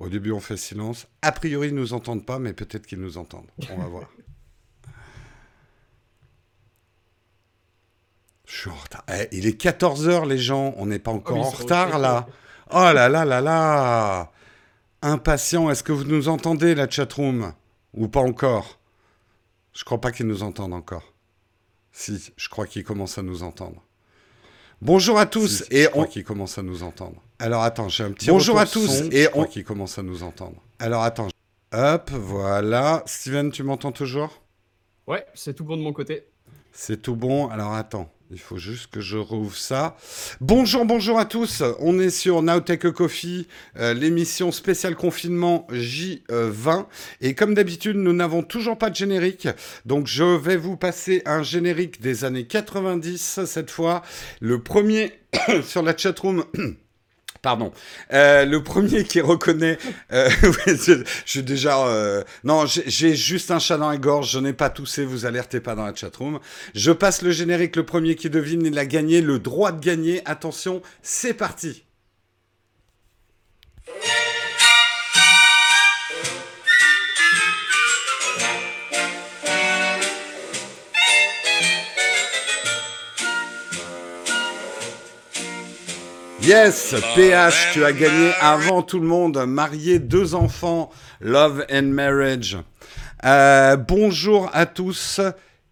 Au début, on fait silence. A priori, ils nous entendent pas, mais peut-être qu'ils nous entendent. On va voir. Je suis en retard. Eh, il est 14h, les gens. On n'est pas encore Oh, en retard, là. Oh là là là là. Impatient. Est-ce que vous nous entendez, la chatroom? Ou pas encore? Je crois pas qu'ils nous entendent encore. Si, je crois qu'ils commencent à nous entendre. Bonjour à tous Si, et je on crois qui commence à nous entendre. Alors attends, j'ai un petit Bonjour retour à tous son, et on- qui commence à nous entendre. Alors attends. Hop, voilà. Steven, tu m'entends toujours? Ouais, c'est tout bon de mon côté. C'est tout bon. Alors attends, il faut juste que je rouvre ça. Bonjour, bonjour à tous. On est sur Now Take a Coffee, euh, l'émission spéciale confinement J20. Et comme d'habitude, nous n'avons toujours pas de générique. Donc je vais vous passer un générique des années 90 cette fois. Le premier sur la chatroom. Pardon. Euh, le premier qui reconnaît. euh, je, suis déjà. euh, non, j'ai- j'ai juste un chat dans la gorge. Je n'ai pas toussé. Vous alertez pas dans la chatroom. Je passe le générique. Le premier qui devine, il a gagné le droit de gagner. Attention, c'est parti. Yes, PH, tu as gagné avant tout le monde. Marié, deux enfants, love and marriage. Euh, bonjour à tous.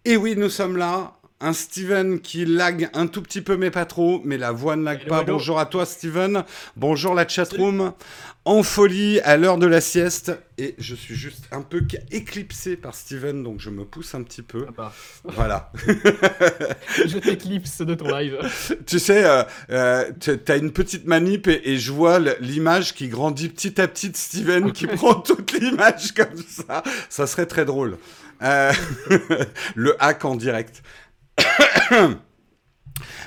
Et oui, nous sommes là. Un Steven qui lag un tout petit peu, mais pas trop. Mais la voix ne lag pas. hello. Bonjour à toi, Steven. Bonjour la chatroom. En folie à l'heure de la sieste. Et je suis juste un peu éclipsé par Steven, donc je me pousse un petit peu. Ah bah, Voilà. je t'éclipse de ton live. Tu sais, euh, euh, t'as une petite manip et, et je vois l'image qui grandit petit à petit de Steven qui prend toute l'image comme ça. Ça serait très drôle. Euh, le hack en direct.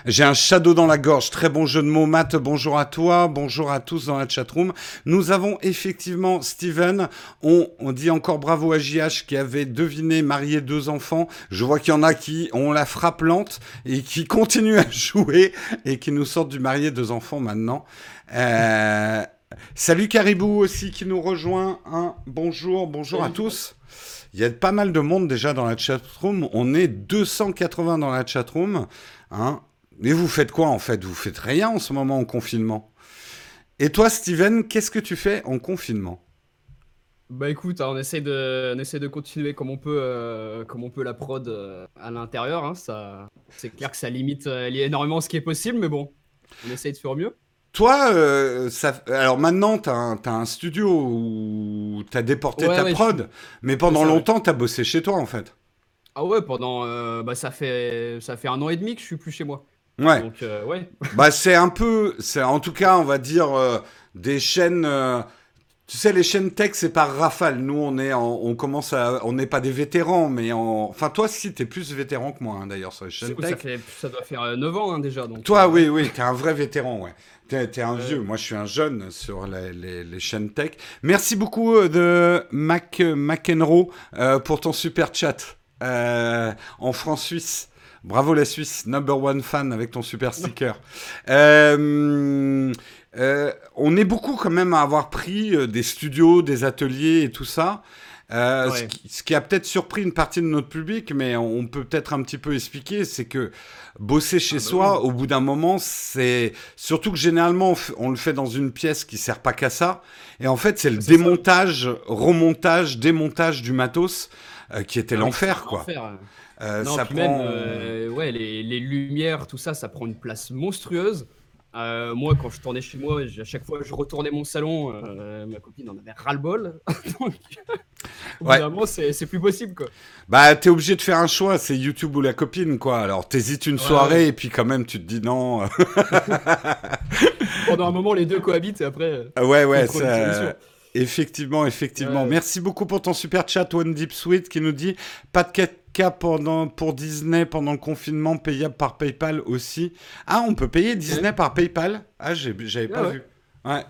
J'ai un shadow dans la gorge. Très bon jeu de mots, Matt. Bonjour à toi. Bonjour à tous dans la chatroom. Nous avons effectivement Steven. On, on dit encore bravo à JH qui avait deviné marier deux enfants. Je vois qu'il y en a qui ont la frappe lente et qui continuent à jouer et qui nous sortent du marier deux enfants maintenant. Euh, salut Caribou aussi qui nous rejoint. Bonjour, bonjour à tous. Il y a pas mal de monde déjà dans la chatroom. On est 280 dans la chatroom. Hein. Mais vous faites quoi en fait? Vous faites rien en ce moment en confinement. Et toi, Steven, qu'est-ce que tu fais en confinement? Bah écoute, on essaie de, on essaie de continuer comme on peut, euh, comme on peut la prod euh, à l'intérieur. hein, ça, c'est clair que ça limite euh, énormément ce qui est possible, mais bon, on essaye de faire mieux. Toi, euh, ça... alors maintenant, tu as, un studio où tu as déporté Ouais, ta ouais, prod, mais pendant longtemps, tu as bossé chez toi en fait. Ah ouais, pendant, euh, bah ça fait, ça fait un an et demi que je suis plus chez moi. Ouais. Donc euh, ouais. Bah, c'est un peu, c'est en tout cas, on va dire, des chaînes. Euh, tu sais, les chaînes tech, c'est par rafale. Nous, on est, en- on commence à, on n'est pas des vétérans, mais en, enfin, toi, si t'es plus vétéran que moi, hein, d'ailleurs, sur les chaînes ça, tech. fait, ça doit faire euh, 9 ans hein, déjà. Donc, Toi, euh, oui, oui, t'es un vrai vétéran, ouais. T'es, t'es un vieux. Moi, je suis un jeune sur les, les- les chaînes tech. Merci beaucoup euh, de Mac McEnroe euh, pour ton super chat euh, en France-Suisse. Bravo la Suisse, number one fan avec ton super sticker. Euh, euh, on est beaucoup quand même à avoir pris euh, des studios, des ateliers et tout ça. Euh, ce, qui, ce qui a peut-être surpris une partie de notre public, mais on on peut peut-être un petit peu expliquer, c'est que bosser chez Ah bah soi, au bout d'un moment, c'est surtout que généralement on, le fait dans une pièce qui sert pas qu'à ça. Et en fait, c'est le ça. démontage, remontage, démontage du matos euh, qui était Ah l'enfer, quoi. Euh, Non, ça prend. même, ouais, les, les lumières, tout ça, ça prend une place monstrueuse. Euh, moi, quand je tournais chez moi, à chaque fois que je retournais mon salon, euh, ma copine en avait ras-le-bol. Donc, Ouais. c'est plus possible, quoi. Bah, t'es obligé de faire un choix, c'est YouTube ou la copine, quoi. Alors, t'hésites une Ouais, soirée ouais. et puis quand même, tu te dis non. Pendant un moment, les deux cohabitent et après. Ah ouais, ouais, ça-. Effectivement, effectivement. Merci beaucoup pour ton super chat, One Deep Sweet, qui nous dit pas de 4K pendant, pour Disney pendant le confinement, payable par PayPal aussi. Ah, on peut payer Disney par PayPal? Ah, j'avais Ah pas ouais. vu. Ouais,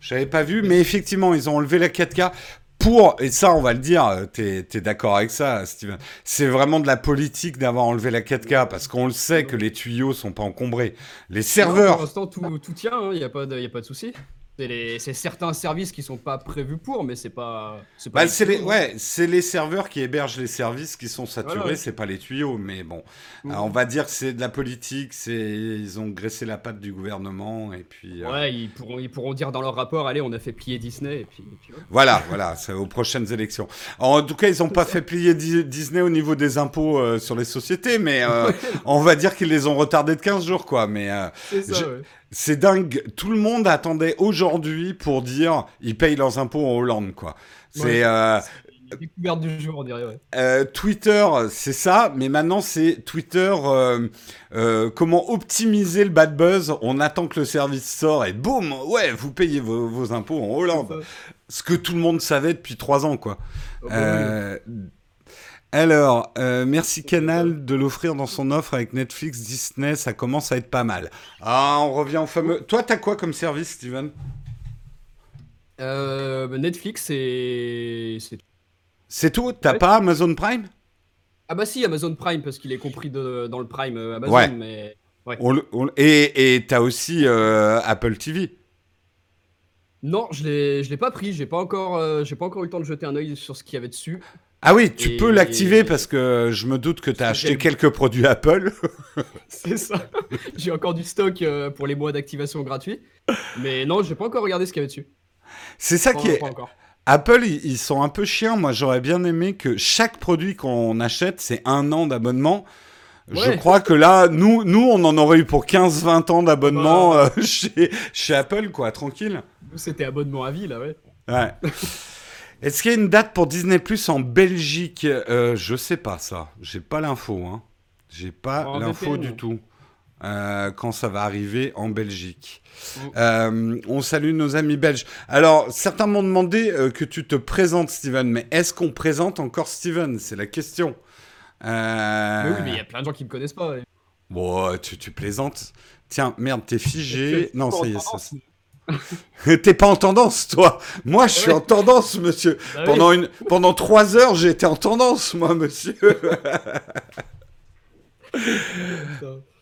j'avais pas vu, mais effectivement, ils ont enlevé la 4K. Pour, et ça, on va le dire, euh, t'es es, d'accord avec ça, Steven. C'est vraiment de la politique d'avoir enlevé la 4K parce qu'on le sait que les tuyaux sont pas encombrés. Les non, serveurs, pour l'instant, tout, tout tient, il n'y a pas de, y a pas de souci. C'est certains services qui sont pas prévus pour, mais c'est pas. Bah, c'est les, ouais, c'est les serveurs qui hébergent les services qui sont saturés, c'est pas les tuyaux. Mais bon, mm. on va dire que c'est de la politique, c'est ils ont graissé la patte du gouvernement et puis. Euh, ouais, ils pourront, ils pourront dire dans leur rapport, allez, on a fait plier Disney et puis. Voilà, voilà, c'est aux prochaines élections. en tout cas, ils ont pas fait plier Disney au niveau des impôts euh, sur les sociétés, mais euh, on va dire qu'ils les ont retardés de 15 jours, quoi. Mais c'est ça, c'est dingue. Tout le monde attendait aujourd'hui pour dire ils payent leurs impôts en Hollande, quoi. C'est euh, découverte du jour, on dirait. Euh, Twitter, c'est ça, mais maintenant c'est Twitter. Euh, comment optimiser le bad buzz On attend que le service sort et boum, ouais, vous payez vos, impôts en Hollande. Ce que tout le monde savait depuis trois ans, quoi. Oh, bah alors, euh, merci Canal de l'offrir dans son offre avec Netflix, Disney, ça commence à être pas mal. Ah, on revient au fameux. Toi, t'as quoi comme service, Steven? Euh, bah, Netflix et. C'est tout T'as pas Amazon Prime? Ah, bah si, Amazon Prime, parce qu'il est compris dans le Prime euh, Amazon, mais. Ouais. Et t'as aussi Apple TV Non, je l'ai, l'ai pas pris. J'ai pas encore, j'ai pas encore eu le temps de jeter un œil sur ce qu'il y avait dessus. Ah oui, tu peux l'activer parce que je me doute que tu as acheté quelques produits Apple. C'est ça. J'ai encore du stock euh, pour les mois d'activation gratuits. Mais non, j'ai pas encore regardé ce qu'il y avait dessus. C'est ça qui est. Apple, ils sont un peu chiants. Moi, j'aurais bien aimé que chaque produit qu'on achète, c'est un an d'abonnement. Je crois que là, nous, nous, on en aurait eu pour 15-20 ans d'abonnement bah. euh, chez, chez Apple, quoi, tranquille. Nous, c'était abonnement à vie, là, ouais. Ouais. Est-ce qu'il y a une date pour Disney Plus en Belgique? Euh, Je sais pas ça. J'ai pas l'info. Hein. J'ai pas l'info du tout. Euh, quand ça va arriver en Belgique. Euh, on salue nos amis belges. Alors, certains m'ont demandé euh, que tu te présentes, Steven, mais est-ce qu'on présente encore Steven? C'est la question. oui, mais il y a plein de gens qui me connaissent pas. Bon, tu, tu plaisantes. Tiens, merde, t'es figé. Non, ça y est, ça. T'es pas en tendance, toi. Moi, je suis en tendance, monsieur. Bah pendant, une, pendant trois heures, j'ai été en tendance, moi, monsieur.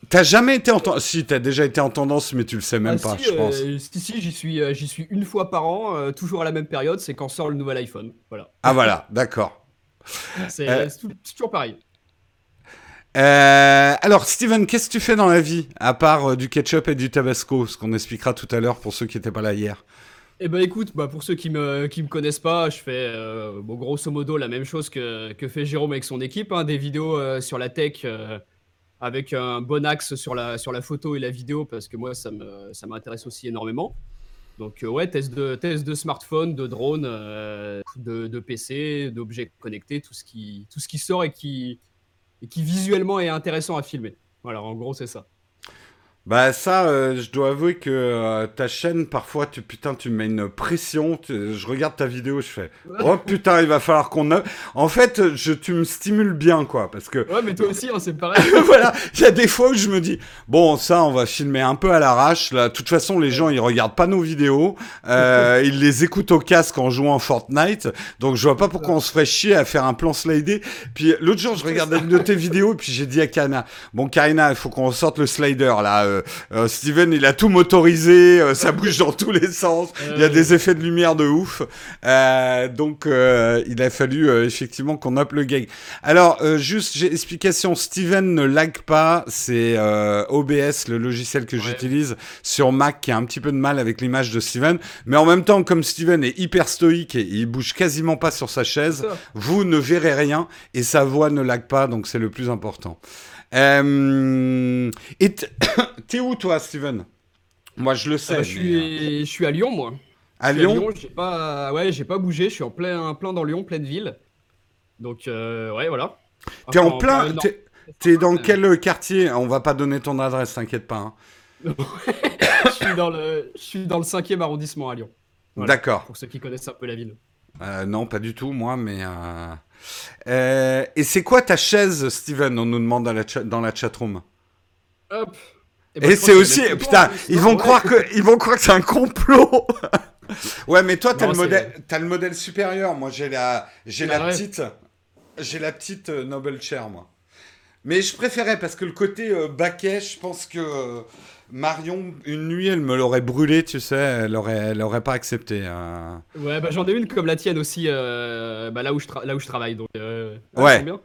T'as jamais été en tendance Si, t'as déjà été en tendance, mais tu le sais même ah, pas, je pense. Euh, si, j'y suis, euh, j'y suis une fois par an, euh, toujours à la même période, c'est quand sort le nouvel iPhone. Voilà. Ah voilà, d'accord. c'est toujours pareil. Euh, alors, Steven, qu'est-ce que tu fais dans la vie, à part euh, du ketchup et du tabasco, ce qu'on expliquera tout à l'heure pour ceux qui n'étaient pas là hier? Eh ben écoute, bah, pour ceux qui me, me connaissent pas, je fais euh, grosso modo la même chose que, fait Jérôme avec son équipe, hein, des vidéos sur la tech avec un bon axe sur la, photo et la vidéo, parce que moi, ça m'intéresse aussi énormément. Donc ouais, test de, test de smartphone, de drone, de, de, PC, d'objets connectés, tout ce qui sort et qui et qui visuellement est intéressant à filmer. Voilà, en gros, c'est ça. Bah ça, euh, je dois avouer que euh, ta chaîne, parfois, tu putain, tu mets une pression. je regarde ta vidéo, je fais, oh putain, il va falloir qu'on. En fait, je, tu me stimules bien, quoi, parce que. Ouais, mais toi aussi, hein, c'est pareil. voilà, il y a des fois où je me dis, bon, ça, on va filmer un peu à l'arrache. Là, de toute façon, les gens, ils regardent pas nos vidéos, euh, ils les écoutent au casque en jouant Fortnite, donc je vois pas pourquoi on se ferait chier à faire un plan slidé. Puis l'autre jour, je regardais une de tes vidéos, et puis j'ai dit à Karina, bon, Karina, il faut qu'on sorte le slider là. Euh, euh, Steven, il a tout motorisé, euh, ça bouge dans tous les sens, il y a des effets de lumière de ouf. donc, il a fallu effectivement qu'on up le gag. Alors, juste, j'ai explication, Steven ne lag pas, c'est OBS, le logiciel que j'utilise sur Mac, qui a un petit peu de mal avec l'image de Steven. Mais en même temps, comme Steven est hyper stoïque et il bouge quasiment pas sur sa chaise, vous ne verrez rien et sa voix ne lag pas, donc c'est le plus important. Euh, et t'es où toi, Steven? Moi, je le sais. Ah bah, je, suis, je suis à Lyon, moi. À Lyon, j'ai pas, ouais, j'ai pas bougé. Je suis en plein, plein dans Lyon, pleine ville. Donc, euh, ouais, voilà. T'es en, plein. T'es dans quel quartier? On va pas donner ton adresse, t'inquiète pas. Hein. je suis dans le, je suis dans le 5e arrondissement à Lyon. D'accord. Pour ceux qui connaissent un peu la ville. Euh, non, pas du tout, moi, mais. Euh... Euh, et c'est quoi ta chaise, Steven On nous demande dans la, dans la chatroom. Hop. Et, ben, c'est aussi, putain, ils vont, croire que, ils vont croire que c'est un complot. ouais, mais toi, t'as le modèle, as le modèle supérieur. Moi, j'ai la, j'ai la petite, j'ai la petite euh, Noble Chair, moi. Mais je préférais parce que le côté euh, baquet, je pense que Marion, une nuit, elle me l'aurait brûlé, tu sais, elle aurait, elle aurait pas accepté. hein. Ouais, bah j'en ai une comme la tienne aussi, euh, bah, là, où je là où je travaille. Donc, euh, Ouais. sont bien.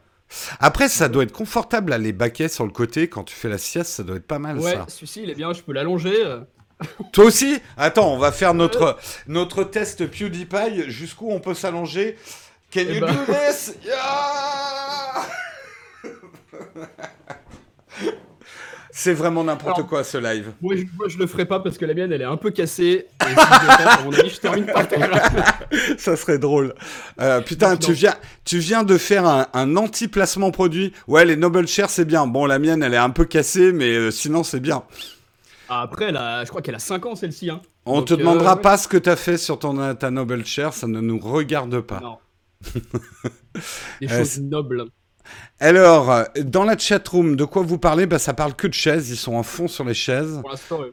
Après, ça doit être confortable à les baquets sur le côté quand tu fais la sieste, ça doit être pas mal Ouais, ça. celui-ci, il est bien, je peux l'allonger. euh. Toi aussi? Attends, on va faire notre, notre test PewDiePie. Jusqu'où on peut s'allonger? Can Eh you ben. do this? Yeah C'est vraiment n'importe quoi ce live. Moi je, moi, je le ferai pas parce que la mienne, elle est un peu cassée. Et si je le tente, à mon avis, je termine par terre. Ça serait drôle. Euh, putain, tu non. viens, tu viens de faire un, un anti-placement produit. Ouais, les Noble Shares, c'est bien. Bon, la mienne, elle est un peu cassée, mais euh, sinon, c'est bien. Ah, Après, elle a- je crois qu'elle a 5 ans celle-ci. Hein. On Donc, te euh, demandera ouais. pas ce que t'as fait sur ton, ta Noble Share, ça ne nous regarde pas. Non. Des Euh, choses nobles. Alors, dans la chatroom, de quoi vous parlez? Bah, Ça parle que de chaises, ils sont en fond sur les chaises. Pour l'instant, euh,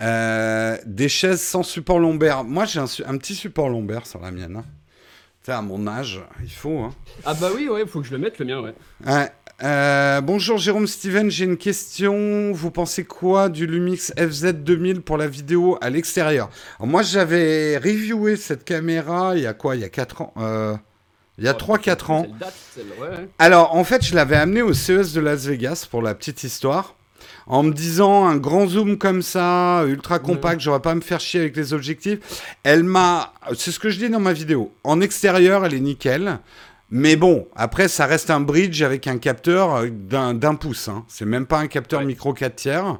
Euh, des chaises sans support lombaire. Moi, j'ai un, petit support lombaire sur la mienne. hein. Tu sais, à mon âge, il faut. Hein. Ah bah oui, ouais, faut que je le mette le mien, ouais. Ouais. Euh, bonjour Jérôme Steven, j'ai une question. Vous pensez quoi du Lumix FZ2000 pour la vidéo à l'extérieur? Moi, j'avais reviewé cette caméra il y a quoi? Il y a 4 ans euh, Il y a Oh, 3-4 ans. Alors, en fait, je l'avais amené au CES de Las Vegas pour la petite histoire. En me disant un grand zoom comme ça, ultra compact, j'aurais pas à me faire chier avec les objectifs. Elle m'a. C'est ce que je dis dans ma vidéo. En extérieur, elle est nickel. Mais bon, après, ça reste un bridge avec un capteur euh, d'un d'un pouce. hein. C'est même pas un capteur Ouais. micro 4 tiers.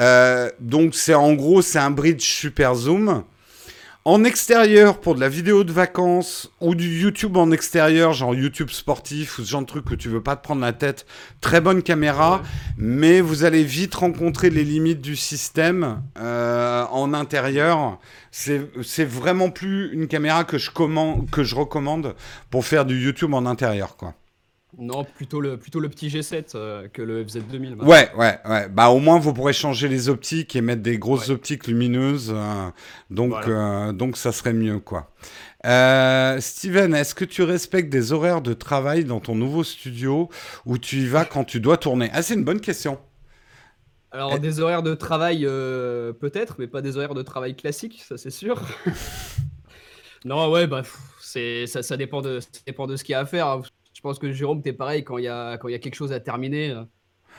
Euh, donc, c'est en gros, c'est un bridge super zoom. En extérieur, pour de la vidéo de vacances ou du YouTube en extérieur, genre YouTube sportif ou ce genre de truc que tu veux pas te prendre la tête, très bonne caméra, Ouais. mais vous allez vite rencontrer les limites du système euh, en intérieur. C'est c'est vraiment plus une caméra que je, commande, que je recommande pour faire du YouTube en intérieur, quoi. Non, plutôt le, plutôt le petit G7 euh, que le FZ2000. maintenant. Ouais, ouais, ouais. Bah au moins vous pourrez changer les optiques et mettre des grosses Ouais. optiques lumineuses. euh, donc, Voilà. euh, donc ça serait mieux, quoi. Steven, est-ce que tu respectes des horaires de travail dans ton nouveau studio où tu y vas quand tu dois tourner? Ah, c'est une bonne question. Alors, Eh. des horaires de travail, peut-être, mais pas des horaires de travail classiques, ça c'est sûr. non, ouais, bah, c'est, ça, ça, dépend de, ça dépend de ce qu'il y a à faire. Je pense que Jérôme, t'es pareil, quand il y a, quand y a quelque chose à terminer, euh,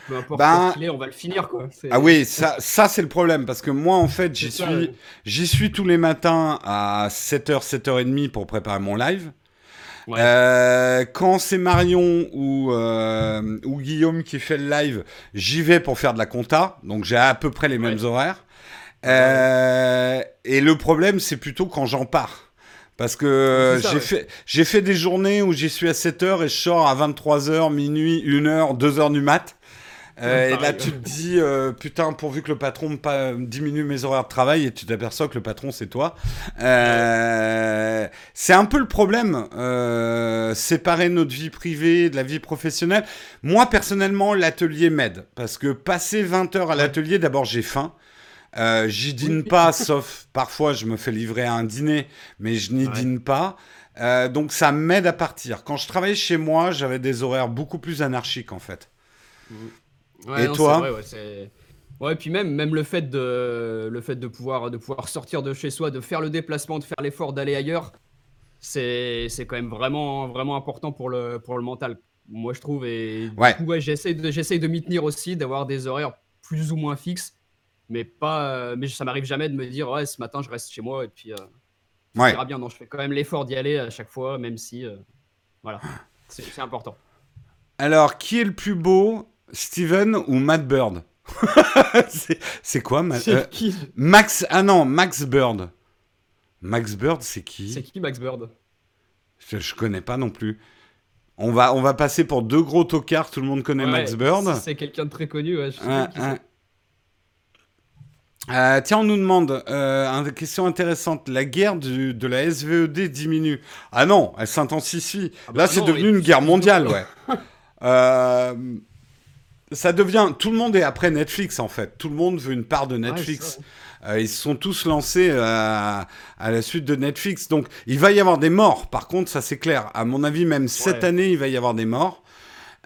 peu importe Ben- est, on va le finir, quoi. Ah oui, ça, ça c'est le problème parce que moi en fait j'y suis, ouais. j'y suis tous les matins à 7h, 7h30 pour préparer mon live. Ouais. Euh, quand c'est Marion ou, euh, ou Guillaume qui fait le live, j'y vais pour faire de la compta, donc j'ai à peu près les mêmes Ouais. horaires. Euh, et le problème, c'est plutôt quand j'en pars. Parce que j'ai ouais. fait, j'ai fait des journées où j'y suis à 7h et je sors à 23h, minuit, 1h, 2h du mat. Euh, et là, tu te dis, euh, putain, pourvu que le patron me pa- diminue mes horaires de travail, et tu t'aperçois que le patron, c'est toi. Euh, c'est un peu le problème, euh, séparer notre vie privée de la vie professionnelle. Moi, personnellement, l'atelier m'aide. Parce que passer 20 heures à l'atelier, d'abord, j'ai faim. Euh, J'y dîne pas, sauf parfois je me fais livrer à un dîner, mais je n'y Ouais. dîne pas. Euh, donc ça m'aide à partir. Quand je travaillais chez moi, j'avais des horaires beaucoup plus anarchiques en fait. Ouais, Et non, toi vrai, ouais, puis même, même le fait de, le fait de pouvoir, de pouvoir sortir de chez soi, de faire le déplacement, de faire l'effort d'aller ailleurs, c'est, quand même vraiment, vraiment important pour le, pour le mental. Moi, je trouve. Et Ouais. j'essaie de, de m'y tenir aussi, d'avoir des horaires plus ou moins fixes, mais pas, euh, mais ça m'arrive jamais de me dire, ouais, ce matin, je reste chez moi et puis, euh, ça Ouais. ira bien. Non, je fais quand même l'effort d'y aller à chaque fois, même si, euh, voilà, c'est, c'est important. Alors, qui est le plus beau, Steven ou Matt Bird? C'est- quoi Ma- euh, qui, Max Ah non, Max Bird. Max Bird, c'est qui? C'est qui Max Bird? Je, je connais pas non plus. On va, on va passer pour deux gros tocards, tout le monde connaît Ouais, Max Bird. C'est quelqu'un de très connu, ouais, je sais c'est. Euh, tiens, on nous demande euh, une question intéressante. La guerre du- de la SVED diminue. Ah non, elle s'intensifie. Ah bah Là, c'est devenu une guerre mondiale, ouais. Euh, ça devient. Tout le monde est après Netflix, en fait. Tout le monde veut une part de Netflix. Euh, ils se sont tous lancés à la suite de Netflix. Donc, il va y avoir des morts. Par contre, ça c'est clair. À mon avis, même cette année, il va y avoir des morts.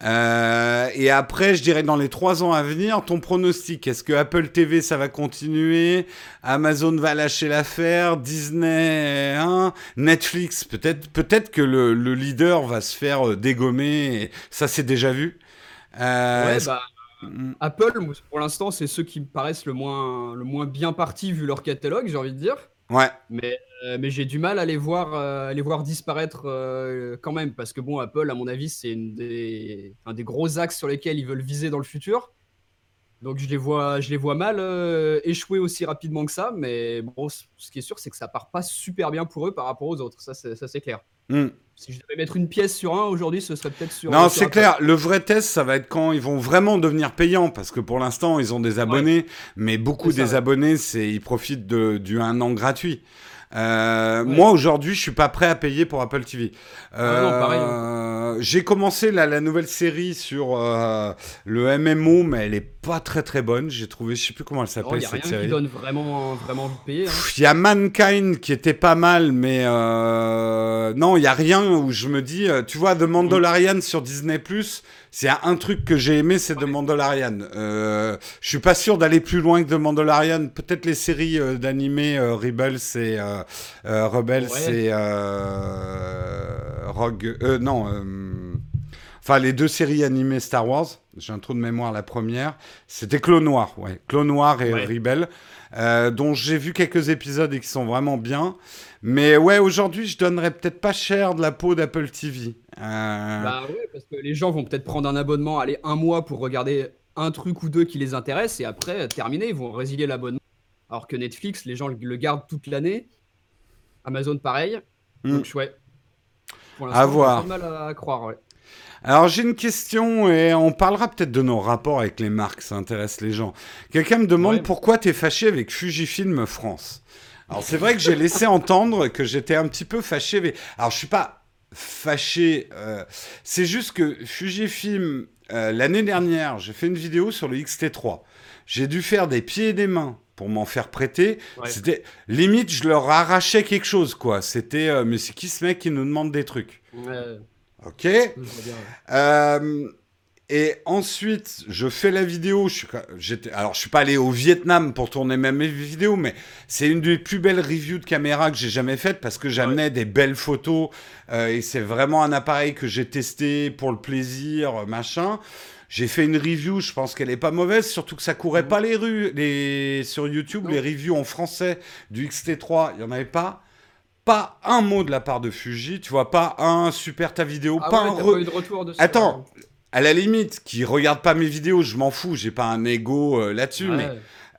Euh, et après, je dirais dans les trois ans à venir, ton pronostic, est-ce que Apple TV, ça va continuer? Amazon va lâcher l'affaire? Disney, hein? Netflix, peut-être peut-être que le, le, leader va se faire euh, dégommer. Ça, c'est déjà vu. Euh, ouais, bah, mm. Apple, pour l'instant, c'est ceux qui me paraissent le moins, le moins bien partis vu leur catalogue, j'ai envie de dire. Ouais. Mais, euh, mais j'ai du mal à les voir, euh, les voir disparaître euh, quand même, parce que bon, Apple, à mon avis, c'est des, un des gros axes sur lesquels ils veulent viser dans le futur. Donc je les vois, je les vois mal échouer aussi rapidement que ça, mais bon, ce qui est sûr, c'est que ça part pas super bien pour eux par rapport aux autres, ça c'est clair. Hmm. Si je devais mettre une pièce sur un aujourd'hui, ce serait peut-être sur. Non, c'est clair. Le vrai test, ça va être quand ils vont vraiment devenir payants, parce que pour l'instant, ils ont des abonnés, mais beaucoup des abonnés, c'est ils profitent de, du un an gratuit. Euh, moi aujourd'hui, je suis pas prêt à payer pour Apple TV. Ah euh, j'ai commencé la, la, nouvelle série sur euh, le MMO, mais elle est pas très très bonne. J'ai trouvé, je sais plus comment elle s'appelle oh, cette série. Qui donne vraiment vraiment envie de payer. Hein. Il y a Mankind qui était pas mal, mais non, il y a rien où je me dis, tu vois, The Mandalorian sur Disney Plus a un truc que j'ai aimé, c'est The Mandalorian. Euh, je suis pas sûr d'aller plus loin que The Mandalorian. Peut-être les séries euh, d'animés euh, Rebels et euh, euh, Rebels et Rogue. non. Enfin, les deux séries animées Star Wars. J'ai un trou de mémoire. La première, c'était Clone Noir. Ouais, Clone Noir et Rebels, dont j'ai vu quelques épisodes et qui sont vraiment bien. Mais ouais, aujourd'hui, je donnerais peut-être pas cher de la peau d'Apple TV. Euh, bah oui, parce que les gens vont peut-être prendre un abonnement, aller un mois pour regarder un truc ou deux qui les intéresse, et après, terminé, ils vont résilier l'abonnement. Alors que Netflix, les gens le gardent toute l'année. Amazon, pareil. Hmm. Donc, ouais. Pour à voir. mal à croire, ouais. Alors j'ai une question et on parlera peut-être de nos rapports avec les marques, ça intéresse les gens. Quelqu'un me demande pourquoi tu es fâché avec Fujifilm France? Alors c'est vrai que j'ai laissé entendre que j'étais un petit peu fâché. Alors je suis pas fâché. Euh, c'est juste que Fujifilm, euh, l'année dernière, j'ai fait une vidéo sur le XT3. J'ai dû faire des pieds et des mains pour m'en faire prêter. C'était limite, je leur arrachais quelque chose, quoi. C'était, euh, mais c'est qui ce mec qui nous demande des trucs? Ok. Et ensuite, je fais la vidéo. Je suis, alors, je suis pas allé au Vietnam pour tourner mes vidéos, mais c'est une des plus belles reviews de caméra que j'ai jamais faites parce que j'amenais des belles photos euh, et c'est vraiment un appareil que j'ai testé pour le plaisir, machin. J'ai fait une review, je pense qu'elle est pas mauvaise, surtout que ça courait pas les rues. Les, sur YouTube, les reviews en français du XT3, il y en avait pas pas un mot de la part de Fuji, tu vois, pas un super ta vidéo, ah pas un re... retour de Attends, à la limite, qui regarde pas mes vidéos, je m'en fous, j'ai pas un ego euh, là-dessus, mais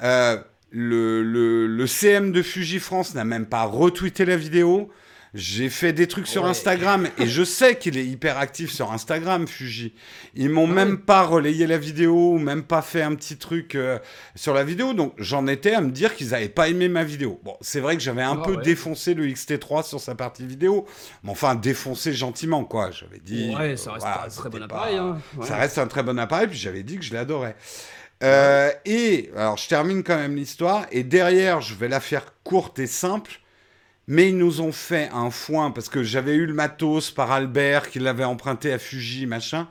euh, le, le, le, CM de Fuji France n'a même pas retweeté la vidéo. J'ai fait des trucs sur Instagram et je sais qu'il est hyper actif sur Instagram, Fuji. Ils m'ont même pas relayé la vidéo, même pas fait un petit truc euh, sur la vidéo. Donc j'en étais à me dire qu'ils avaient pas aimé ma vidéo. Bon, c'est vrai que j'avais un ah peu défoncé le XT3 sur sa partie vidéo, mais enfin défoncé gentiment quoi. J'avais dit. Ouais, ça reste un très bon appareil. Hein. Ça reste un très bon appareil. Puis j'avais dit que je l'adorais. Euh, et alors je termine quand même l'histoire et derrière je vais la faire courte et simple mais ils nous ont fait un foin parce que j'avais eu le matos par Albert qui l'avait emprunté à Fuji, machin.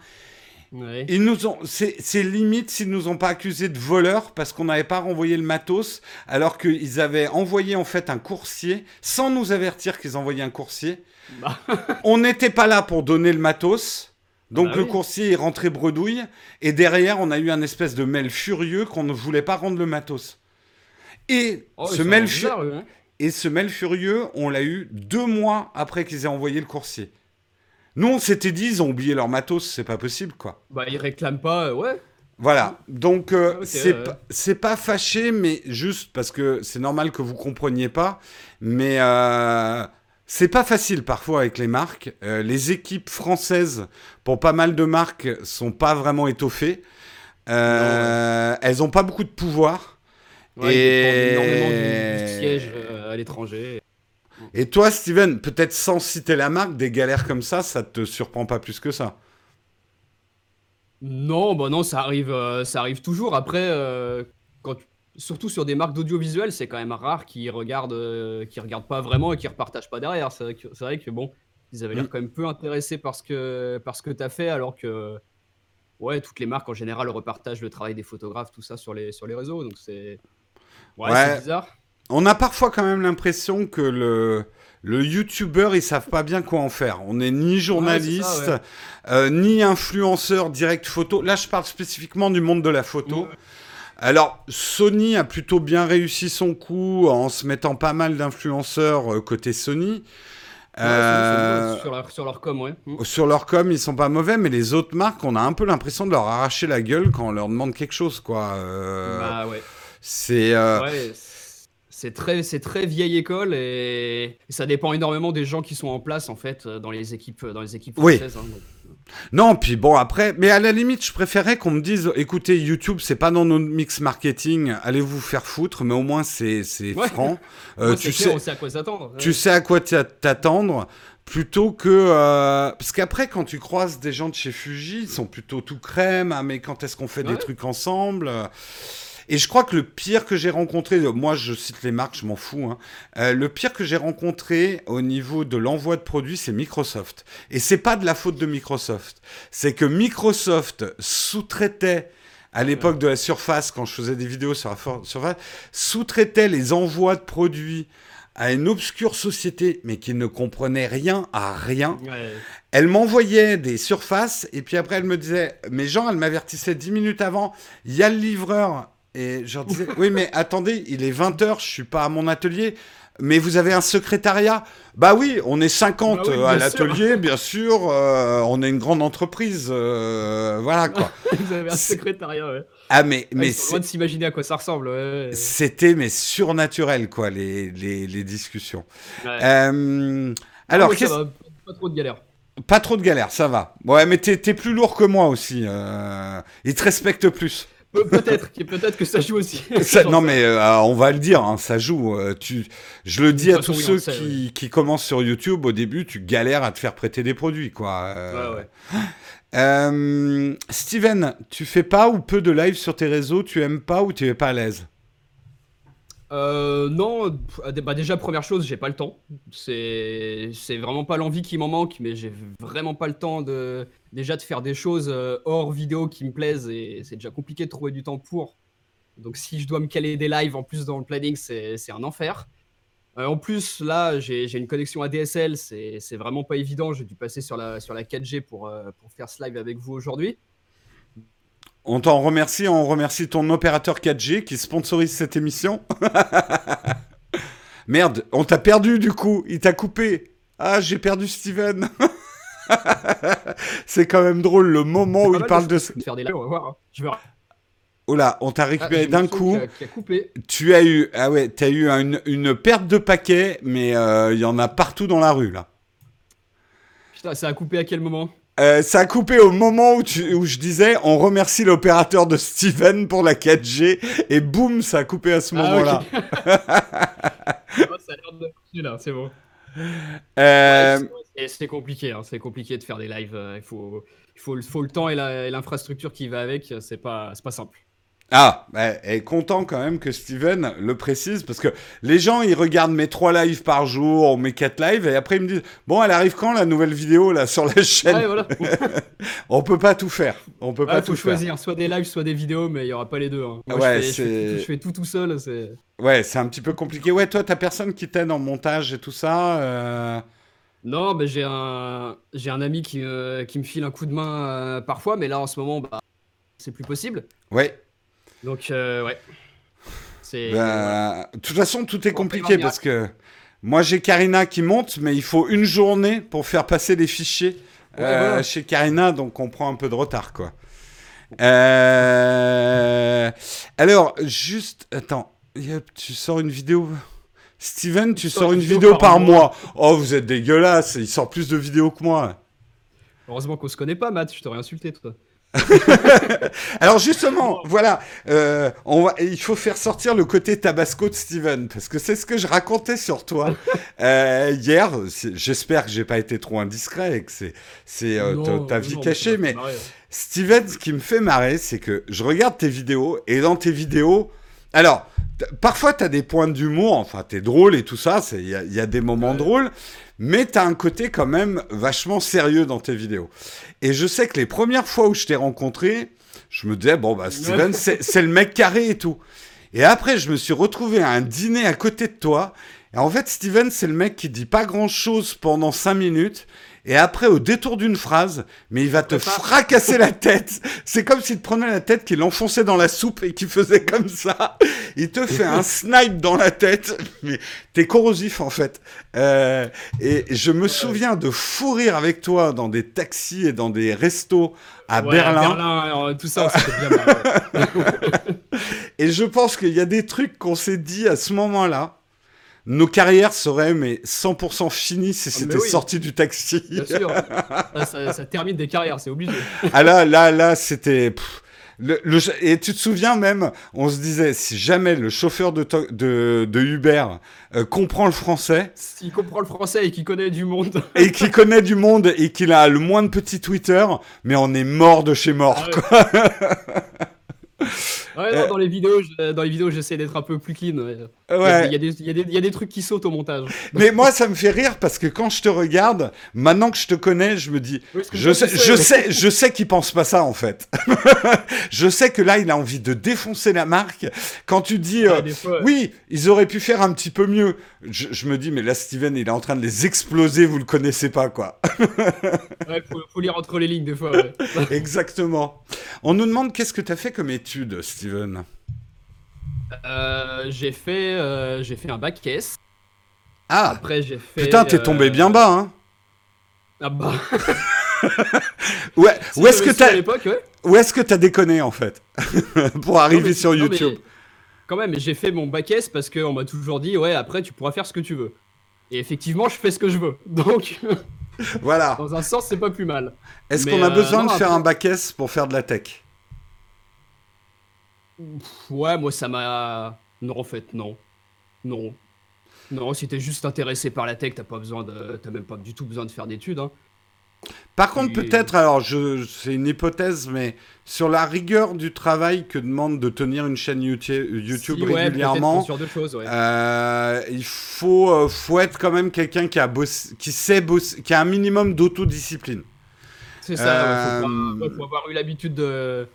Ils nous ont, c'est limite s'ils nous ont pas accusés de voleurs parce qu'on n'avait pas renvoyé le matos alors qu'ils avaient envoyé en fait un coursier sans nous avertir qu'ils envoyaient un coursier. Bah. on n'était pas là pour donner le matos. Donc bah le coursier est rentré bredouille et derrière on a eu un espèce de mail furieux qu'on ne voulait pas rendre le matos. Et oh, ce mail furieux, hein. Et ce mail furieux, on l'a eu deux mois après qu'ils aient envoyé le coursier. Nous, on s'était dit, ils ont oublié leur matos, c'est pas possible, quoi. Bah, ils réclament pas, euh, ouais. Voilà, donc euh, c'est pas fâché, mais juste parce que c'est normal que vous compreniez pas, mais euh, c'est pas facile parfois avec les marques. les équipes françaises, pour pas mal de marques, sont pas vraiment étoffées. elles ont pas beaucoup de pouvoir. Et... énormément du siège à l'étranger. Et toi, Steven, peut-être sans citer la marque, des galères comme ça, ça te surprend pas plus que ça? Non, bah non, ça arrive, euh, ça arrive toujours. Après, euh, quand, surtout sur des marques d'audiovisuel, c'est quand même rare qu'ils regardent, euh, regardent pas vraiment et qu'ils repartagent pas derrière. C'est vrai, que bon, ils avaient l'air mm. quand même peu intéressés par ce que, par ce que tu as fait, alors que ouais, toutes les marques en général repartagent le travail des photographes, tout ça sur les, sur les réseaux. Donc c'est ouais, Ouais. c'est bizarre. On a parfois quand même l'impression que le, le youtubeur, ils savent pas bien quoi en faire. On n'est ni journaliste, ouais. euh, ni influenceur direct photo. Là, je parle spécifiquement du monde de la photo. Ouais. Alors, Sony a plutôt bien réussi son coup en se mettant pas mal d'influenceurs euh, côté Sony. Ouais, Euh, sur, leur, sur leur com, ouais. Mm. sur leur com, ils sont pas mauvais, mais les autres marques, on a un peu l'impression de leur arracher la gueule quand on leur demande quelque chose, quoi. Euh, Bah ouais. C'est euh, Ouais, c'est très, c'est très vieille école et et ça dépend énormément des gens qui sont en place en fait euh, dans les équipes, dans les équipes Oui. françaises. hein, donc. Non, puis bon, après, mais à la limite, je préférais qu'on me dise, écoutez, YouTube, c'est pas dans notre mix marketing, allez vous faire foutre, mais au moins c'est Ouais. franc. Euh, Ouais, tu clair, sais, on sait à quoi s'attendre. tu Ouais. sais à quoi t'a- t'attendre, plutôt que euh, parce qu'après, quand tu croises des gens de chez Fuji, ils sont plutôt tout crème. Ah, mais quand est-ce qu'on fait des Ouais. trucs ensemble euh, et je crois que le pire que j'ai rencontré, moi je cite les marques, je m'en fous, hein, euh, le pire que j'ai rencontré au niveau de l'envoi de produits, c'est Microsoft. Et c'est pas de la faute de Microsoft, c'est que Microsoft sous-traitait à l'époque de la Surface, quand je faisais des vidéos sur la Surface, sous-traitait les envois de produits à une obscure société, mais qui ne comprenait rien à rien. Ouais. Elle m'envoyait des surfaces et puis après elle me disait, mais Jean, elle m'avertissait 10 minutes avant, il y a le livreur. Et je leur disais, oui mais attendez, il est 20h, je suis pas à mon atelier. Mais vous avez un secrétariat? Bah oui, on est 50 Bah oui, à l'atelier, bien sûr. euh, on est une grande entreprise. euh, voilà quoi. Vous avez un C'est- secrétariat, ouais. Ah mais, sont loin de s'imaginer à quoi ça ressemble. Ouais, ouais. c'était mais surnaturel quoi, les, les, les discussions. Euh, alors, Ouais, ça qu'est-ce- va, pas trop de galère. Pas trop de galère, ça va. Ouais, mais t'es t'es plus lourd que moi aussi. Ils te respectent plus. Pe- Peut-être, que- peut-être que ça joue aussi. Ça- non, mais euh, on va le dire, hein, ça joue. euh, tu... Je le dis à tous ceux sait, qui, qui commencent sur YouTube. Au début, tu galères à te faire prêter des produits, quoi. Euh, Ouais, ouais. Steven, tu fais pas ou peu de live sur tes réseaux Tu aimes pas ou tu es pas à l'aise? Euh, non, bah déjà première chose, j'ai pas le temps. C'est c'est vraiment pas l'envie qui m'en manque, mais j'ai vraiment pas le temps de déjà de faire des choses euh, hors vidéo qui me plaisent et c'est déjà compliqué de trouver du temps pour. Donc si je dois me caler des lives en plus dans le planning, c'est un enfer. Euh, en plus, là, j'ai une connexion ADSL, c'est vraiment pas évident. J'ai dû passer sur la, sur la 4G pour, euh, pour faire ce live avec vous aujourd'hui. On t'en remercie, on remercie ton opérateur 4G qui sponsorise cette émission. Merde, on t'a perdu du coup, il t'a coupé. Ah, j'ai perdu Steven. C'est quand même drôle le moment où il parle de... de faire des lives, on va voir. hein. Je. Oh là, on t'a Ah, récupéré d'un coup. Qui a, qui a coupé. Tu as eu, ah ouais, t'as eu une, une perte de paquets, mais euh, il y en a partout dans la rue là. Putain, ça a coupé à quel moment? Euh, ça a coupé au moment où, tu- où je disais on remercie l'opérateur de Steven pour la 4G et boum, ça a coupé à ce Ah, moment-là. ok. Oh, ça a l'air de marcher, là, c'est bon. Euh, Ouais, c'est compliqué, hein, c'est compliqué de faire des lives. euh, Il faut, il faut, le- faut le temps et l'infrastructure qui va avec. C'est pas, c'est pas simple. Ah, bah, et content quand même que Steven le précise, parce que les gens, ils regardent mes trois lives par jour, ou mes quatre lives, et après ils me disent, bon, elle arrive quand la nouvelle vidéo là sur la chaîne Ouais, voilà? On peut pas tout faire, on peut Ouais, pas faut tout faire. choisir, soit des lives, soit des vidéos, mais il y aura pas les deux. hein. Moi, Ouais, je, fais, je, fais tout, je fais tout tout seul. C'est... Ouais, c'est un petit peu compliqué. Ouais, toi, t'as personne qui t'aide en montage et tout ça. euh, Non, mais j'ai un, j'ai un ami qui, me- qui me file un coup de main euh, parfois, mais là en ce moment, bah, c'est plus possible. Ouais. Donc, euh, ouais. C'est. Bah, De toute façon, tout est compliqué parce que moi, j'ai Karina qui monte, mais il faut une journée pour faire passer les fichiers Ouais, euh, voilà. chez Karina, donc on prend un peu de retard, quoi. Euh, Alors, juste, attends, tu sors une vidéo? Steven, tu sors une vidéo vidéo par par mois. Oh, vous êtes dégueulasse. Il sort plus de vidéos que moi. Heureusement qu'on se connaît pas, Matt. Je t'aurais insulté, toi. Alors justement, voilà, euh, on va, il faut faire sortir le côté tabasco de Steven, parce que c'est ce que je racontais sur toi euh, hier. J'espère que j'ai pas été trop indiscret et que c'est c'est euh, ta- vie non, cachée, mais marrer. Steven, ce qui me fait marrer, c'est que je regarde tes vidéos et dans tes vidéos, alors Parfois, tu as des points d'humour, enfin, tu es drôle et tout ça, il y, y, a des moments drôles, mais tu as un côté quand même vachement sérieux dans tes vidéos. Et je sais que les premières fois où je t'ai rencontré, je me disais, bon, bah, Steven, c'est le mec carré et tout. Et après, je me suis retrouvé à un dîner à côté de toi. Et en fait, Steven, c'est le mec qui dit pas grand chose pendant 5 minutes et après, au détour d'une phrase, mais il va te fracasser la tête. C'est comme s'il te prenait la tête, qu'il enfonçait dans la soupe et qu'il faisait comme ça. Il te fait un snipe dans la tête. Mais t'es corrosif, en fait. Euh, et je me souviens de fou rire avec toi dans des taxis et dans des restos à Berlin. Berlin tout ça, c'était bien Et je pense qu'il y a des trucs qu'on s'est dit à ce moment-là nos carrières seraient mais 100% finies si ah, c'était sorti du taxi. Bien sûr. ça, termine des carrières, c'est obligé. ah là, là, là, c'était. Le, et tu te souviens même, on se disait, si jamais le chauffeur de, de, de Uber euh, comprend le français. S'il comprend le français et qu'il connaît du monde. et qu'il connaît du monde et qu'il a le moins de petits Twitter, mais on est mort de chez mort. Ah quoi. Ouais, non, dans les vidéos, dans les vidéos, j'essaie d'être un peu plus clean. Ouais. Il, y a des, il, y a des, il y, a des trucs qui sautent au montage. Mais moi, ça me fait rire parce que quand je te regarde, maintenant que je te connais, je me dis, je, sais, je, sais, je sais qu'il pense pas ça en fait. je sais que là, il a envie de défoncer la marque. Quand tu dis, euh, oui, ils auraient pu faire un petit peu mieux. Je, je, me dis, mais là, Steven, il est en train de les exploser, vous le connaissez pas, quoi. ouais, faut, faut lire entre les lignes des fois. Exactement. On nous demande qu'est-ce que tu as fait comme étude, Steven euh, J'ai fait, euh, j'ai fait un bac S. Ah Après, j'ai fait. Putain, t'es tombé bien bas, hein Ah bah. ouais, où est-ce que t'as. Ouais. Où est-ce que t'as déconné en fait Pour arriver sur YouTube? Quand même, j'ai fait mon bac S parce qu'on m'a toujours dit, ouais, après tu pourras faire ce que tu veux. Et effectivement, je fais ce que je veux. Donc. voilà. Dans un sens, c'est pas plus mal. Est-ce qu'on a besoin de faire un bac S pour faire de la tech? Ouais, moi ça m'a. Non, en fait, non. Non. Non, si t'es juste intéressé par la tech, t'as pas besoin de. T'as même pas du tout besoin de faire d'études. Hein. Par contre, peut-être, alors je, c'est une hypothèse, mais sur la rigueur du travail que demande de tenir une chaîne YouTube, régulièrement, choses, ouais. euh, il faut, euh, faut être quand même quelqu'un qui a bossé, qui sait bosser, qui a un minimum d'autodiscipline. C'est ça. Faut, euh, faut, avoir eu l'habitude de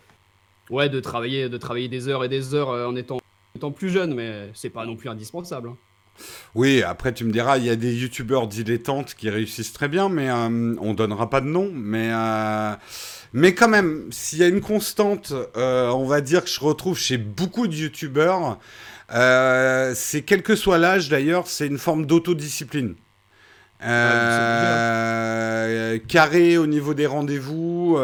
Ouais, de travailler, de travailler des heures et des heures euh, en étant, étant plus jeune, mais c'est pas non plus indispensable. Hein. Oui, après tu me diras, il y a des youtubeurs dilettantes qui réussissent très bien, mais euh, on donnera pas de nom. Mais, euh, mais quand même, s'il y a une constante, on va dire que je retrouve chez beaucoup de youtubeurs, c'est quel que soit l'âge d'ailleurs, c'est une forme d'autodiscipline. carré au niveau des rendez-vous.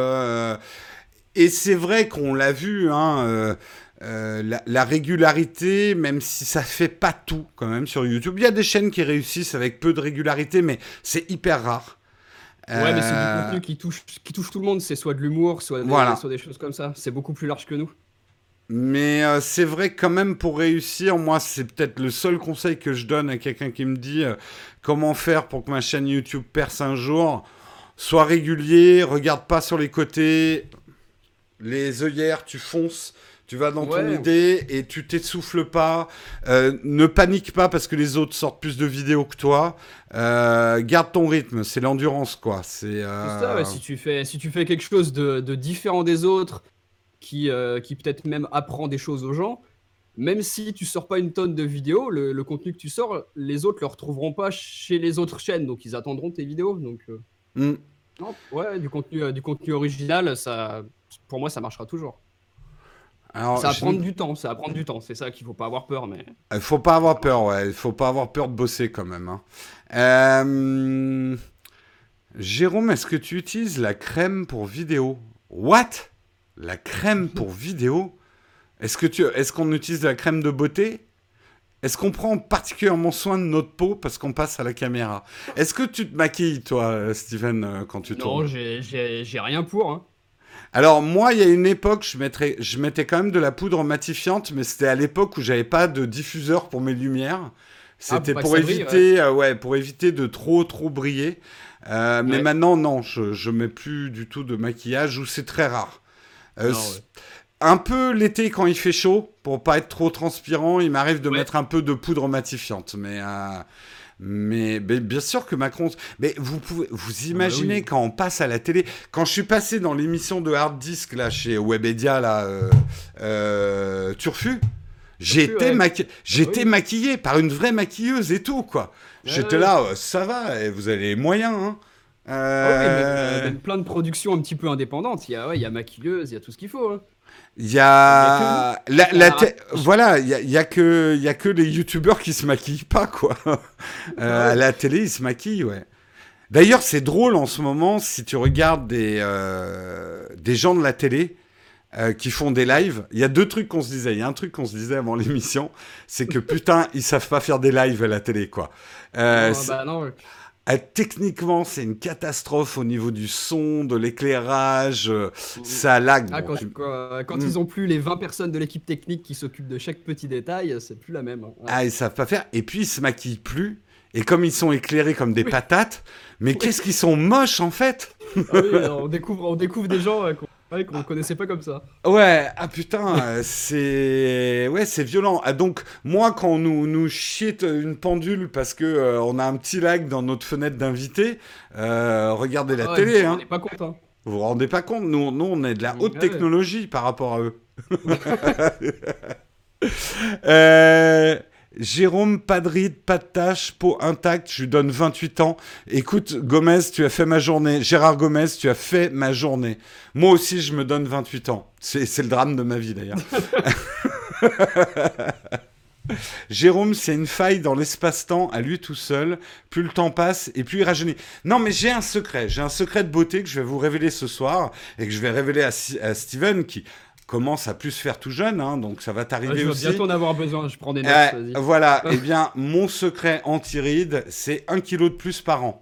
Et c'est vrai qu'on l'a vu, hein, euh, euh, la, régularité, même si ça fait pas tout quand même sur YouTube. Il y a des chaînes qui réussissent avec peu de régularité, mais c'est hyper rare. Ouais, mais c'est du euh, contenu qui touche, qui touche tout le monde. C'est soit de l'humour, soit, soit, des choses comme ça. C'est beaucoup plus large que nous. Mais c'est vrai quand même pour réussir, moi c'est peut-être le seul conseil que je donne à quelqu'un qui me dit comment faire pour que ma chaîne YouTube perce un jour. Sois régulier, regarde pas sur les côtés, les œillères, tu fonces, tu vas dans ton idée et tu t'essouffles pas. Euh, ne panique pas parce que les autres sortent plus de vidéos que toi. Euh, garde ton rythme, c'est l'endurance quoi. C'est euh, ça, si, tu fais, si tu fais quelque chose de, différent des autres, qui, qui peut-être même apprend des choses aux gens, même si tu sors pas une tonne de vidéos, le, contenu que tu sors, les autres le retrouveront pas chez les autres chaînes, donc ils attendront tes vidéos. Donc, hmm. ouais, du contenu, du contenu original, ça pour moi, ça marchera toujours. Alors, ça va prendre du temps, ça va prendre du temps. C'est ça qu'il faut pas avoir peur, mais. Il faut pas avoir peur, ouais. Il faut pas avoir peur de bosser quand même. Hein. Euh, Jérôme, est-ce que tu utilises la crème pour vidéo? What? La crème pour vidéo? Est-ce que tu, est-ce qu'on utilise la crème de beauté? Est-ce qu'on prend particulièrement soin de notre peau parce qu'on passe à la caméra? Est-ce que tu te maquilles, toi, Steven, euh, quand tu tournes? Non, j'ai rien pour. Hein. Alors moi, il y a une époque, je, mettrais, je mettais quand même de la poudre matifiante, mais c'était à l'époque où j'avais pas de diffuseur pour mes lumières. C'était ah, pour, éviter, euh, ouais. pour éviter de trop trop briller. Euh, mais maintenant, non, je, je mets plus du tout de maquillage ou c'est très rare. Euh, un peu l'été quand il fait chaud, pour pas être trop transpirant, il m'arrive de mettre un peu de poudre matifiante. Mais, mais, mais bien sûr que Macron. Mais vous pouvez, vous imaginez Ah oui. quand on passe à la télé, quand je suis passé dans l'émission de Hard Disk là chez Webedia là, euh, euh, Turfu. J'étais ouais. maqui- j'étais oui. maquillé par une vraie maquilleuse et tout, quoi. Ouais, J'étais ouais. là, euh, ça va, et vous avez les moyens, hein. Ah oui, mais, Euh, plein de productions un petit peu indépendantes. Il y a, il y a maquilleuse, il y a tout ce qu'il faut. hein. Il y a, y que- la te- voilà, il y a, y a que, il y a que les youtubeurs qui se maquillent pas, quoi. Euh, Ah ouais. À la télé, ils se maquillent, ouais. D'ailleurs, c'est drôle en ce moment, si tu regardes des, euh, des gens de la télé euh, qui font des lives. Il y a deux trucs qu'on se disait. Il y a un truc qu'on se disait avant l'émission, c'est que putain, ils savent pas faire des lives à la télé, quoi. Non, bah non, euh, techniquement, c'est une catastrophe au niveau du son, de l'éclairage. euh, Ça lag. Ah, bon, quand tu- quand- quand Mm. ils ont plus les 20 personnes de l'équipe technique qui s'occupent de chaque petit détail, c'est plus la même. hein. Ah, ils savent pas faire. Et puis, ils se maquillent plus. Et comme ils sont éclairés comme des patates, mais qu'est-ce qu'ils sont moches en fait? Ah oui, on, découvre, on découvre des gens euh, ouais, qu'on connaissait pas comme ça. Ouais, ah putain, euh, c'est ouais, c'est violent. Ah, donc moi quand on nous nous shit une pendule parce que euh, on a un petit lag dans notre fenêtre d'invité, euh, regardez la Ah ouais, télé On hein. n'est pas content. Vous vous rendez pas compte nous, nous on est de la haute ouais. technologie par rapport à eux. Euh, Jérôme, pas de ride, pas de tâche, peau intacte, je lui donne 28 ans. Écoute, Gomez, tu as fait ma journée. Gérard Gomez, tu as fait ma journée. Moi aussi, je me donne 28 ans. C'est le drame de ma vie, d'ailleurs. Jérôme, c'est une faille dans l'espace-temps à lui tout seul. Plus le temps passe et plus il rajeunit. Non, mais j'ai un secret. J'ai un secret de beauté que je vais vous révéler ce soir et que je vais révéler à, à Steven qui commence à plus se faire tout jeune. hein, donc ça va Ouais, t'arriver je vais aussi. bientôt en avoir besoin, je prends des notes. Euh, voilà, eh bien, mon secret anti-rides, c'est un kilo de plus par an.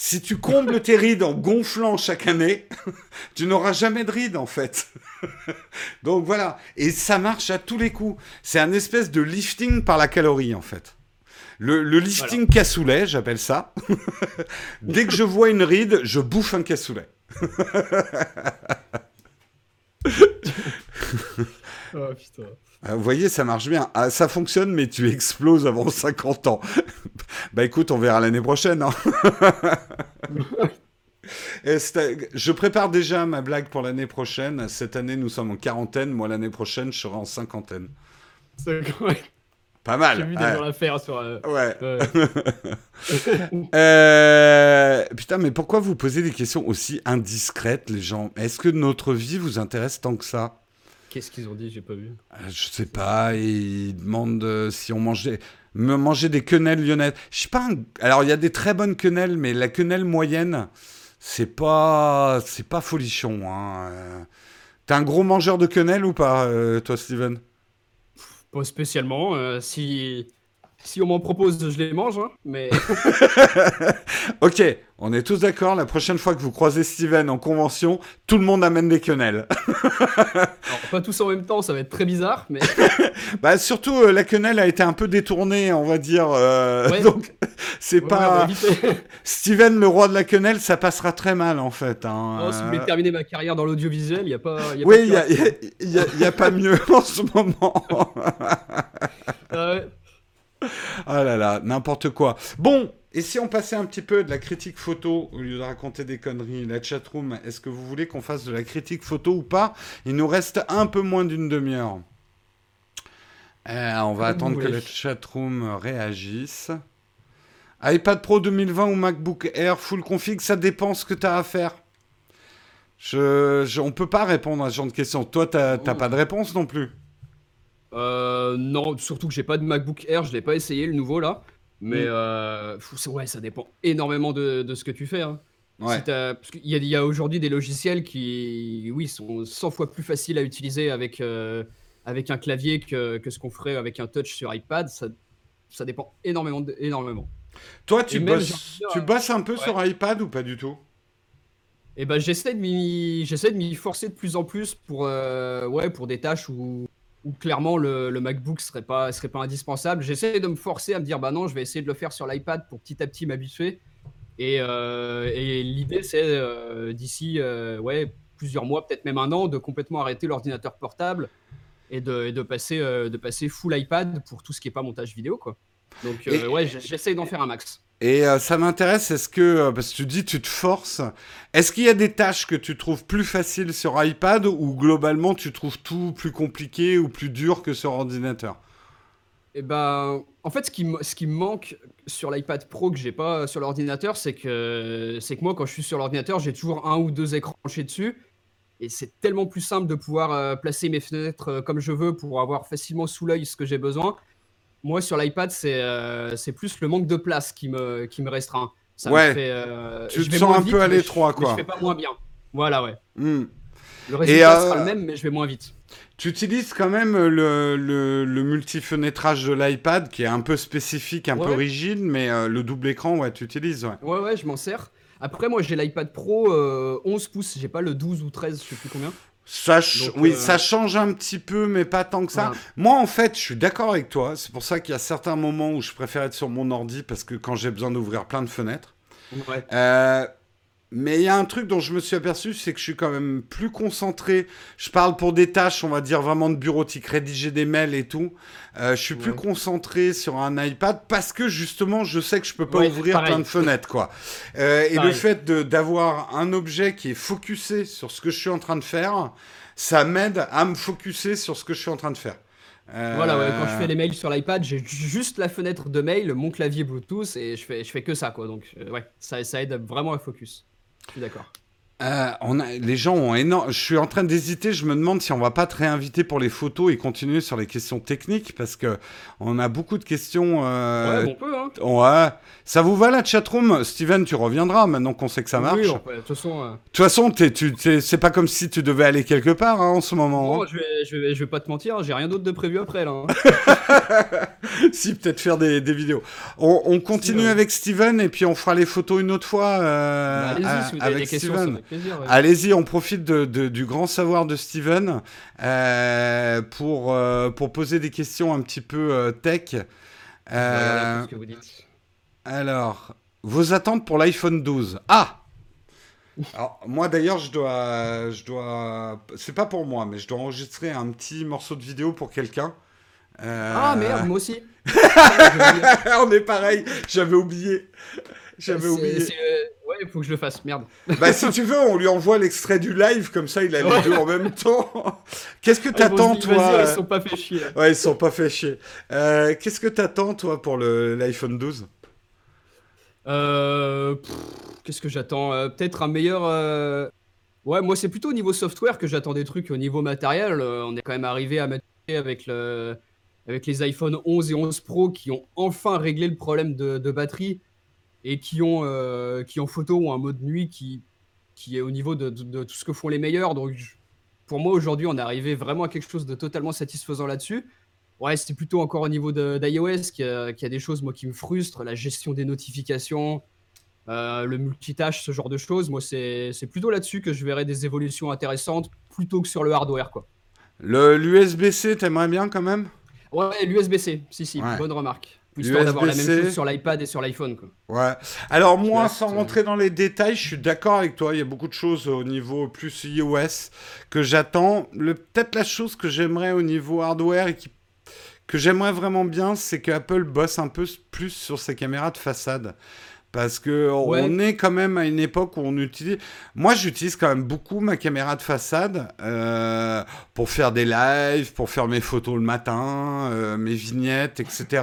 Si tu combles tes rides en gonflant chaque année, tu n'auras jamais de rides en fait. Donc voilà, et ça marche à tous les coups. C'est un espèce de lifting par la calorie en fait. Le, le lifting cassoulet, j'appelle ça. Dès que je vois une ride, je bouffe un cassoulet. Oh, putain. Ah, Vous voyez, ça marche bien. Ah, ça fonctionne, mais tu exploses avant 50 ans. bah écoute, on verra l'année prochaine. hein. Je prépare déjà ma blague pour l'année prochaine. Cette année, nous sommes en quarantaine. Moi, l'année prochaine, je serai en cinquantaine. C'est- ouais, Pas J'ai mal. vu des ouais. gens la faire sur. euh, Ouais. ouais. Euh, Putain, mais pourquoi vous posez des questions aussi indiscrètes, les gens? Est-ce que notre vie vous intéresse tant que ça? Qu'est-ce qu'ils ont dit? J'ai pas vu. Euh, Je sais pas, ils demandent euh, si on mangeait, me manger des quenelles lyonnaises. Je sais pas. un- Alors il y a des très bonnes quenelles, mais la quenelle moyenne, c'est pas, c'est pas folichon. Hein. euh. T'es un gros mangeur de quenelles ou pas, euh, toi, Steven? Pas spécialement. euh, si... si on m'en propose, je les mange. hein, mais Ok, on est tous d'accord. La prochaine fois que vous croisez Steven en convention, tout le monde amène des quenelles. alors, pas tous en même temps, ça va être très bizarre. Mais bah surtout, euh, la quenelle a été un peu détournée, on va dire. euh, Ouais. Donc c'est Ouais, pas. Steven, le roi de la quenelle, ça passera très mal en fait. hein. Non, si je voulais terminer ma carrière dans l'audiovisuel, il n'y a pas. y a Oui, il n'y a, y a- y a- pas mieux en ce moment. Ouais. Ah là là, n'importe quoi. Bon, et si on passait un petit peu de la critique photo au lieu de raconter des conneries La chatroom, est-ce que vous voulez qu'on fasse de la critique photo ou pas? Il nous reste un peu moins d'une demi-heure. Euh, on va Comme attendre que la chatroom réagisse. iPad Pro 2020 ou MacBook Air full config, ça dépend ce que tu as à faire. Je, je- on peut pas répondre à ce genre de questions. Toi, t'as t'as Oh. pas de réponse non plus. Euh, non, surtout que j'ai pas de MacBook Air, je l'ai pas essayé le nouveau là. Mais Mm. euh, fou, ouais, ça dépend énormément de, de ce que tu fais. hein. Ouais. Si t'as- parce qu'il y a, il y a aujourd'hui des logiciels qui, oui, sont 100 fois plus faciles à utiliser avec, euh, avec un clavier que, que ce qu'on ferait avec un touch sur iPad. Ça, ça dépend énormément. de- énormément. Toi, tu même, bosses, dire, tu un peu ouais. sur iPad ou pas du tout? Et ben j'essaie de m'y j'essaie de m'y forcer de plus en plus pour euh, ouais pour des tâches où, où clairement le, le MacBook serait pas serait pas indispensable. J'essaie de me forcer à me dire bah non je vais essayer de le faire sur l'iPad pour petit à petit m'habituer. Et, euh, et l'idée c'est euh, d'ici euh, ouais plusieurs mois, peut-être même un an, de complètement arrêter l'ordinateur portable et de, de passer, de passer full iPad pour tout ce qui n'est pas montage vidéo. Quoi. Donc, ouais, j'essaye d'en faire un max. Et ça m'intéresse, est-ce que, parce que tu dis tu te forces, est-ce qu'il y a des tâches que tu trouves plus faciles sur iPad ou globalement tu trouves tout plus compliqué ou plus dur que sur ordinateur? Eh ben, en fait, ce qui, ce qui me manque sur l'iPad Pro que j'ai pas sur l'ordinateur, c'est que, c'est que moi, quand je suis sur l'ordinateur, j'ai toujours un ou deux écrans dessus. Et c'est tellement plus simple de pouvoir euh, placer mes fenêtres euh, comme je veux pour avoir facilement sous l'œil ce que j'ai besoin. Moi, sur l'iPad, c'est euh, plus le manque de place qui me, qui me restreint. Ça ouais. tu te sens un peu à l'étroit, quoi. je fais pas moins bien. Voilà, ouais. Hmm. Le résultat sera le même, mais je vais moins vite. Tu utilises quand même le, le, le multi-fenêtrage de l'iPad qui est un peu spécifique, un peu rigide, mais euh, le double écran, ouais, tu utilises, ouais. Ouais, ouais, je m'en sers. Après, moi, j'ai l'iPad Pro 11 euh, pouces, j'ai pas le 12 ou 13, je sais plus combien. Ça oui, euh, ça change un petit peu, mais pas tant que ça. Moi, en fait, je suis d'accord avec toi. C'est pour ça qu'il y a certains moments où je préfère être sur mon ordi parce que quand j'ai besoin d'ouvrir plein de fenêtres. Ouais. Euh, mais il y a un truc dont je me suis aperçu, c'est que je suis quand même plus concentré. Je parle pour des tâches, on va dire vraiment de bureautique, rédiger des mails et tout. Euh, je suis plus concentré sur un iPad parce que justement, je sais que je peux pas ouvrir plein de fenêtres, quoi. Euh, et le fait d'avoir un objet qui est focusé sur ce que je suis en train de faire, ça m'aide à me focuser sur ce que je suis en train de faire. Voilà, quand je fais les mails sur l'iPad, j'ai juste la fenêtre de mail, mon clavier Bluetooth et je fais, je fais que ça, quoi. Donc, euh, ouais, ça, ça aide vraiment à focus. Je suis d'accord. Euh, on a, les gens ont énorme. Je suis en train d'hésiter. Je me demande si on va pas te réinviter pour les photos et continuer sur les questions techniques parce que on a beaucoup de questions. Euh... Ouais, on peut. Hein. Ouais. Ça vous va la chatroom? Steven, tu reviendras maintenant qu'on sait que ça marche. Oui, de toute façon. Euh... De toute façon, c'est pas comme si tu devais aller quelque part hein, en ce moment. Non, hein. je, vais, je, vais, je vais pas te mentir, j'ai rien d'autre de prévu après là. Hein. si, peut-être faire des, des, vidéos. On, on continue avec Steven et puis on fera les photos une autre fois euh, bah, si vous avez avec des Steven. Allez-y, on profite de, du grand savoir de Steven euh, pour, euh, pour poser des questions un petit peu euh, tech. Alors, vos attentes pour l'iPhone 12 Ah alors, moi d'ailleurs, je dois, je dois, c'est pas pour moi, mais je dois enregistrer un petit morceau de vidéo pour quelqu'un. Ah merde, moi aussi. On est pareil, j'avais oublié. J'avais oublié. Ouais, il faut que je le fasse, merde. Bah, si tu veux, on lui envoie l'extrait du live, comme ça il a les deux en même temps. Qu'est-ce que t'attends, toi Ils sont pas fait chier. Ouais, ils sont pas fait chier. Euh, Qu'est-ce que t'attends, toi, pour l'iPhone 12 euh, Qu'est-ce que j'attends? Euh, Peut-être un meilleur. Euh, ouais, moi, c'est plutôt au niveau software que j'attends des trucs. Au niveau matériel, on est quand même arrivé à mettre avec le. Avec les iPhone 11 et 11 Pro qui ont enfin réglé le problème de, de batterie et qui ont, euh, qui en photo ont un mode nuit qui, qui est au niveau de, de, tout ce que font les meilleurs. Donc, pour moi, aujourd'hui, on est arrivé vraiment à quelque chose de totalement satisfaisant là-dessus. Ouais, c'est plutôt encore au niveau d'iOS qui, a, qui a des choses moi, qui me frustrent, la gestion des notifications, euh, le multitâche, ce genre de choses. Moi, c'est plutôt là-dessus que je verrais des évolutions intéressantes plutôt que sur le hardware. quoi. L'USB-C, t'aimerais bien quand même? Ouais, l'USB-C, si, si, bonne remarque. Histoire d'avoir la même chose sur l'iPad et sur l'iPhone. Ouais. Alors moi, sans rentrer dans les détails, je suis d'accord avec toi. Il y a beaucoup de choses au niveau plus iOS que j'attends. Peut-être la chose que j'aimerais au niveau hardware et qui que j'aimerais vraiment bien, c'est qu'Apple bosse un peu plus sur ses caméras de façade. Parce que on est quand même à une époque où on utilise. Moi, j'utilise quand même beaucoup ma caméra de façade euh, pour faire des lives, pour faire mes photos le matin, euh, mes vignettes, etc.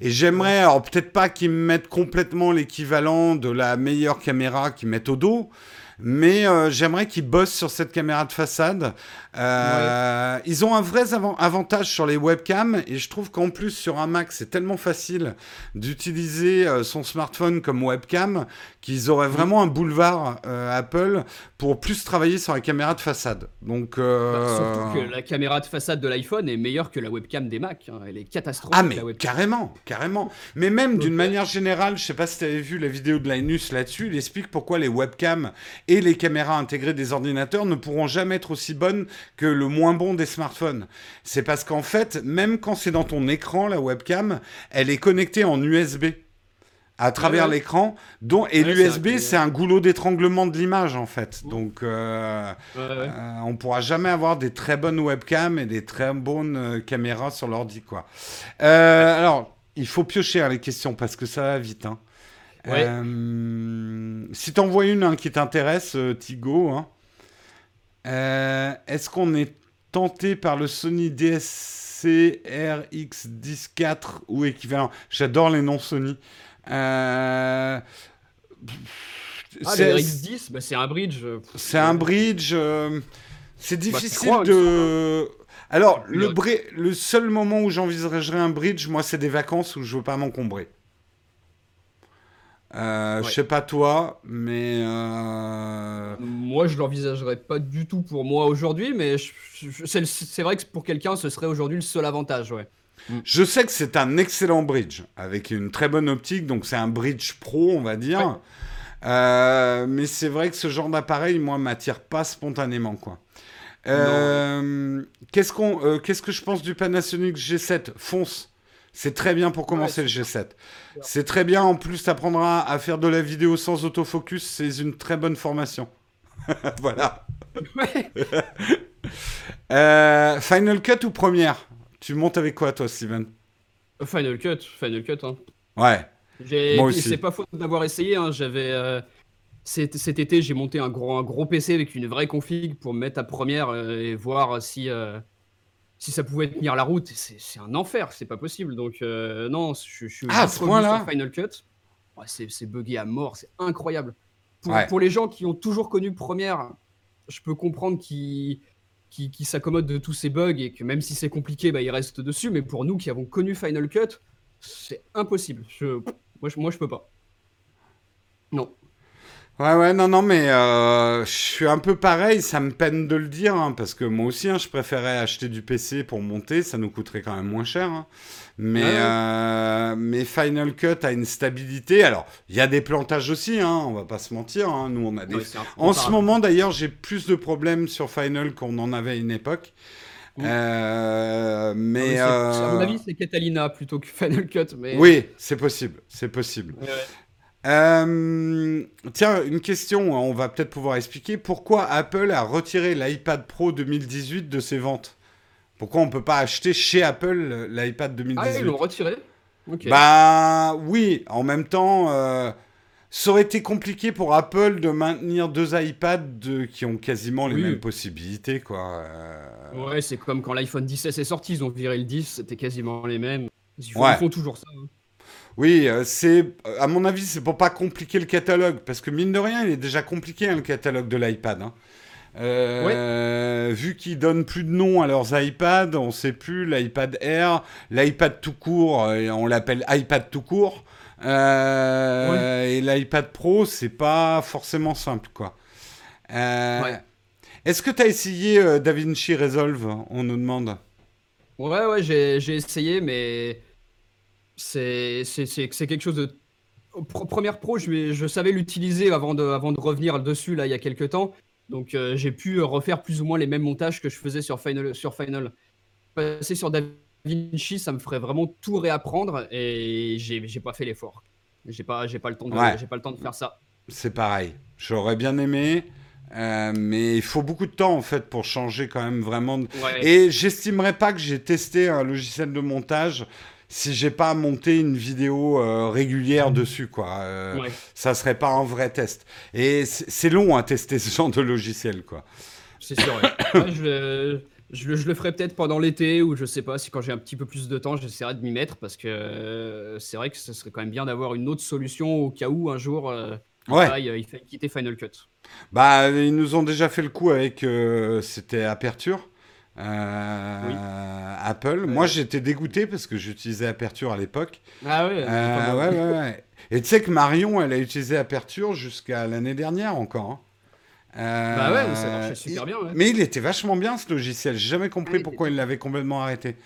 Et j'aimerais, alors peut-être pas qu'ils me mettent complètement l'équivalent de la meilleure caméra qu'ils mettent au dos, mais euh, j'aimerais qu'ils bossent sur cette caméra de façade. Euh, ils ont un vrai avantage sur les webcams et je trouve qu'en plus sur un Mac c'est tellement facile d'utiliser euh, son smartphone comme webcam qu'ils auraient vraiment un boulevard Apple pour plus travailler sur la caméra de façade. Donc bah, surtout que la caméra de façade de l'iPhone est meilleure que la webcam des Mac. Hein. Elle est catastrophique. Ah mais carrément, carrément. Mais même d'une manière générale, je sais pas si tu avais vu la vidéo de Linus là-dessus, il explique pourquoi les webcams et les caméras intégrées des ordinateurs ne pourront jamais être aussi bonnes que le moins bon des smartphones. C'est parce qu'en fait, même quand c'est dans ton écran, la webcam, elle est connectée en USB. à travers ouais. l'écran. Dont, et Ouais, l'USB, c'est un goulot d'étranglement de l'image, en fait. Donc, euh, Ouais, euh, on pourra jamais avoir des très bonnes webcams et des très bonnes euh, caméras sur l'ordi, quoi. Alors, il faut piocher hein, les questions parce que ça va vite. Hein. Ouais. Euh, si t'en vois une hein, qui t'intéresse, euh, Tigo, hein, euh, est-ce qu'on est tenté par le Sony DSC RX104 ou équivalent? J'adore les noms Sony. Euh, Ah, c'est- le RX10, bah, c'est un bridge. c'est un bridge. euh, c'est Bah, difficile de. Alors, le, bri- le seul moment où j'envisagerais un bridge, moi, c'est des vacances où je veux pas m'encombrer. Euh, Je Ouais. sais pas toi, mais. euh, Moi, je l'envisagerais pas du tout pour moi aujourd'hui, mais je- je- c'est vrai que pour quelqu'un, ce serait aujourd'hui le seul avantage, ouais. Je sais que c'est un excellent bridge, avec une très bonne optique, donc c'est un bridge pro, on va dire. Ouais. Euh, mais c'est vrai que ce genre d'appareil, moi, m'attire pas spontanément, quoi. Euh, Qu'est-ce qu'on, qu'est-ce que je pense du Panasonic G7 Fonce. C'est très bien pour commencer Ouais, le G7. C'est très bien. En plus, tu apprendras à faire de la vidéo sans autofocus. C'est une très bonne formation. voilà. Ouais. Euh, Final Cut ou première? Tu montes avec quoi, toi, Steven? Final Cut, Final Cut. Hein. Ouais. Moi aussi. C'est pas faute d'avoir essayé. Hein. J'avais euh, cet, cet été, j'ai monté un gros, un gros PC avec une vraie config pour me mettre à première euh, et voir si euh, si ça pouvait tenir la route. C'est un enfer, c'est pas possible. Donc euh, non, je, je suis Ah, ce sur Final Cut. Ouais, c'est c'est buggé à mort, c'est incroyable. Pour, Ouais. pour les gens qui ont toujours connu première, je peux comprendre qu'ils qui, qui s'accommodent de tous ces bugs et que même si c'est compliqué, bah, ils restent dessus. Mais pour nous qui avons connu Final Cut, c'est impossible. Je, moi, je, moi, je peux pas. Non. Ouais, ouais, non, non, mais euh, je suis un peu pareil, ça me peine de le dire, hein, parce que moi aussi, hein, je préférais acheter du PC pour monter, ça nous coûterait quand même moins cher. hein. Mais, Ouais, euh, mais Final Cut a une stabilité. Alors, il y a des plantages aussi, hein, on va pas se mentir. nous, on a des. Ouais, En ce moment, d'ailleurs, j'ai plus de problèmes sur Final qu'on en avait à une époque. Euh, mais. c'est- À mon avis, c'est Catalina plutôt que Final Cut. Mais... Oui, c'est possible, c'est possible. Ouais, ouais. Euh, tiens, une question, on va peut-être pouvoir expliquer. Pourquoi Apple a retiré l'iPad Pro 2018 de ses ventes? Pourquoi on peut pas acheter chez Apple l'iPad Ah, 2018 ils l'ont retiré Ok. Bah oui, en même temps, euh, ça aurait été compliqué pour Apple de maintenir deux iPads de- qui ont quasiment les Oui. mêmes possibilités, quoi. Euh, Ouais, c'est comme quand l'iPhone 10S est sorti, ils ont viré le 10, c'était quasiment les mêmes. Ils font, Ouais. ils font toujours ça. hein. Oui, euh, c'est, à mon avis, c'est pour pas compliquer le catalogue, parce que mine de rien, il est déjà compliqué hein, le catalogue de l'iPad. hein. Euh, Vu qu'ils donnent plus de noms à leurs iPads, on sait plus l'iPad Air, l'iPad tout court, euh, on l'appelle iPad tout court, Euh, et l'iPad Pro, c'est pas forcément simple, quoi. Euh, Ouais. Est-ce que tu as essayé euh, DaVinci Resolve? On nous demande. Ouais, ouais, j'ai essayé, mais c'est quelque chose de. Première Pro, je, je savais l'utiliser avant de, avant de revenir dessus, là, il y a quelques temps. Donc, euh, j'ai pu refaire plus ou moins les mêmes montages que je faisais sur Final. Sur Final. Passer sur DaVinci, ça me ferait vraiment tout réapprendre et j'ai pas fait l'effort. J'ai pas, pas, le temps de- Ouais. pas le temps de faire ça. C'est pareil. J'aurais bien aimé, euh, mais il faut beaucoup de temps en fait pour changer quand même vraiment. Ouais. Et j'estimerais pas que j'ai testé un logiciel de montage si j'ai pas monté une vidéo euh, régulière dessus quoi. Euh, Ouais. Ça serait pas un vrai test. Et c'est long à tester ce genre de logiciel quoi. C'est sûr. ouais. Ouais, je, le- je, le- je le ferai peut-être pendant l'été ou je sais pas si quand j'ai un petit peu plus de temps, j'essaierai de m'y mettre parce que euh, c'est vrai que ce serait quand même bien d'avoir une autre solution au cas où un jour euh, il, faille quitter Final Cut. Bah ils nous ont déjà fait le coup avec c'était Aperture. Euh, Oui. Apple. Moi, j'étais dégoûté parce que j'utilisais Aperture à l'époque. Ah ouais. Euh, ouais, ouais, ouais. Et tu sais que Marion, elle a utilisé Aperture jusqu'à l'année dernière encore. hein. Euh, Bah ouais, mais ça marchait super il- bien. ouais. Mais il était vachement bien ce logiciel. J'ai jamais compris il pourquoi il l'avait complètement arrêté.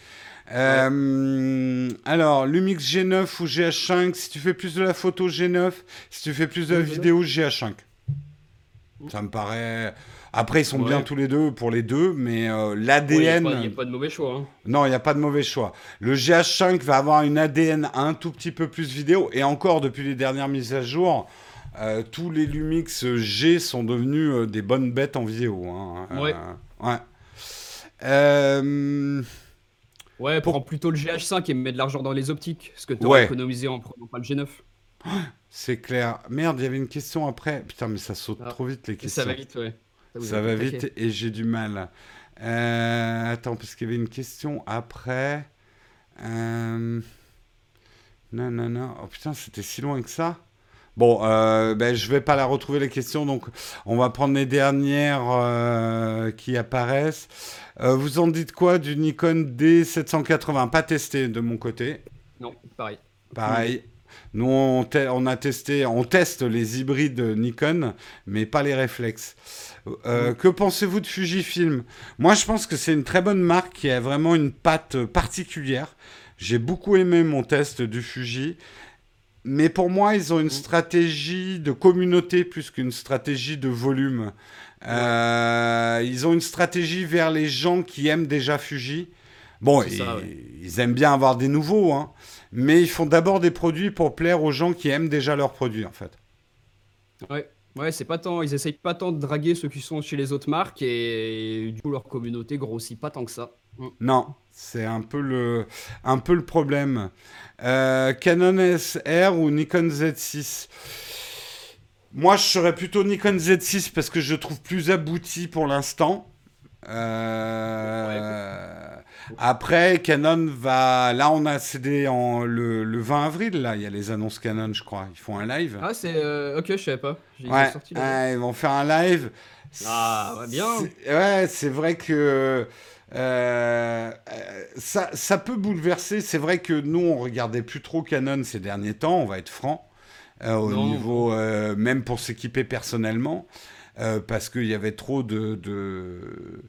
Euh, alors, Lumix G9 ou GH5, si tu fais plus de la photo G9, si tu fais plus de la Oui, G9. vidéo GH5. Ça me paraît. Après, ils sont Ouais. bien tous les deux pour les deux, mais euh, Ouais, Il n'y l'ADN. a, pas- y a pas de mauvais choix. hein. Non, il n'y a pas de mauvais choix. Le GH5 va avoir une ADN un tout petit peu plus vidéo. Et encore, depuis les dernières mises à jour, euh, tous les Lumix G sont devenus euh, des bonnes bêtes en vidéo. hein. Euh, Ouais. ouais. Ouais, prends plutôt le GH5 et mets de l'argent dans les optiques. Ce que tu Ouais. économisé en prenant pas le G9. c'est clair. Merde, il y avait une question après. Putain, mais ça saute Ah. trop vite les questions. ça va vite, ouais. Ça va attaqué. vite et j'ai du mal. Euh, attends, parce qu'il y avait une question après. Euh... Non, non, non. Oh putain, c'était si loin que ça. Bon, euh, ben, je vais pas la retrouver les questions, donc on va prendre les dernières euh, qui apparaissent. Euh, vous en dites quoi du Nikon D780 Pas testé de mon côté. Non, pareil. Pareil. Nous, on, te- on a testé, on teste les hybrides Nikon, mais pas les réflexes. Euh, Que pensez-vous de Fujifilm? Moi, je pense que c'est une très bonne marque qui a vraiment une patte particulière. J'ai beaucoup aimé mon test du Fuji. Mais pour moi, ils ont une stratégie de communauté plus qu'une stratégie de volume. Euh, ils ont une stratégie vers les gens qui aiment déjà Fuji. Bon, ils, ça, ouais. ils aiment bien avoir des nouveaux, hein, mais ils font d'abord des produits pour plaire aux gens qui aiment déjà leurs produits, en fait. Ouais, ouais, c'est pas tant. Ils essayent pas tant de draguer ceux qui sont chez les autres marques et, du coup leur communauté grossit pas tant que ça. Mm. Non, c'est un peu le, un peu le problème. Euh, Canon SR ou Nikon Z6 Moi, je serais plutôt Nikon Z6 parce que je trouve plus abouti pour l'instant. Euh, Après, Canon va. Là, on a cédé en... le, le 20 avril. Là, il y a les annonces Canon, je crois. Ils font un live. Ah, c'est. euh, ok, je savais pas. Ils Ouais, sorti vont faire un live. Ah, ouais, bien. Ouais, c'est vrai que euh, euh, ça, ça peut bouleverser. C'est vrai que nous, on regardait plus trop Canon ces derniers temps, on va être franc, euh, au Non. niveau, euh, même pour s'équiper personnellement, parce qu'il y avait trop de, de-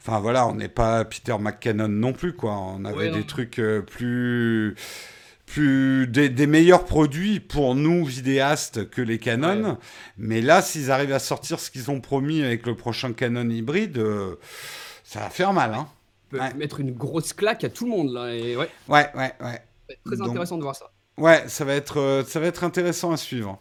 Enfin voilà, on n'est pas Peter McCannon non plus, quoi. On avait Ouais, des trucs euh, plus plus des, des meilleurs produits pour nous vidéastes que les Canon. Ouais. Mais là, s'ils arrivent à sortir ce qu'ils ont promis avec le prochain Canon hybride, euh, ça va faire mal. Hein. Ouais. mettre une grosse claque à tout le monde là. Et ouais, Ouais, ouais, ouais. ça va être très Donc- intéressant de voir ça. Ouais, ça va être, euh, ça va être intéressant à suivre.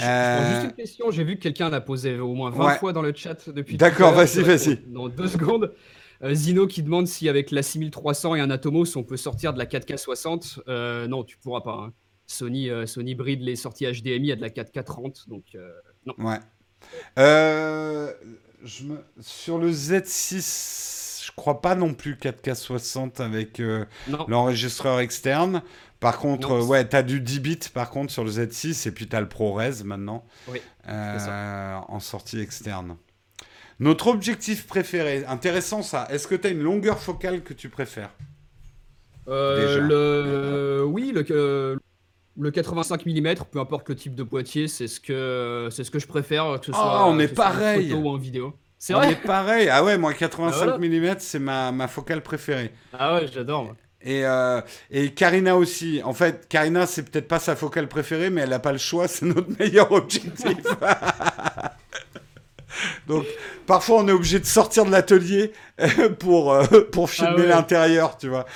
Euh, juste une question. J'ai vu que quelqu'un l'a posé au moins 20 Ouais. fois dans le chat depuis. D'accord, vas-y, Je vas-y. Dans deux secondes. Euh, Zino qui demande si avec la 6300 et un Atomos on peut sortir de la 4K60. Euh, non, tu pourras pas. hein. Sony, euh, Sony bride les sorties HDMI à de la 4K30. Donc, euh, non. Ouais. Euh, je me... Sur le Z6, je crois pas non plus 4K60 avec euh, l'enregistreur externe. Par contre, Non, euh, ouais, t'as du 10 bits par contre sur le Z6 et puis t'as le ProRes maintenant Oui, euh, en sortie externe. Notre objectif préféré, intéressant ça. Est-ce que t'as une longueur focale que tu préfères? Euh, Déjà. le... Oui, le, le 85 mm, peu importe le type de boîtier, c'est ce que, c'est ce que je préfère, que ce Oh, soit, on est en photo ou en vidéo. C'est vrai est pareil. Ah ouais, moi 85 Ah, mm, c'est ma, ma focale préférée. Ah ouais, j'adore. Et, euh, et Karina aussi. En fait, Karina, c'est peut-être pas sa focale préférée, mais elle n'a pas le choix. C'est notre meilleur objectif. Donc, parfois, on est obligé de sortir de l'atelier euh, pour, euh, pour filmer Ah ouais. l'intérieur, tu vois.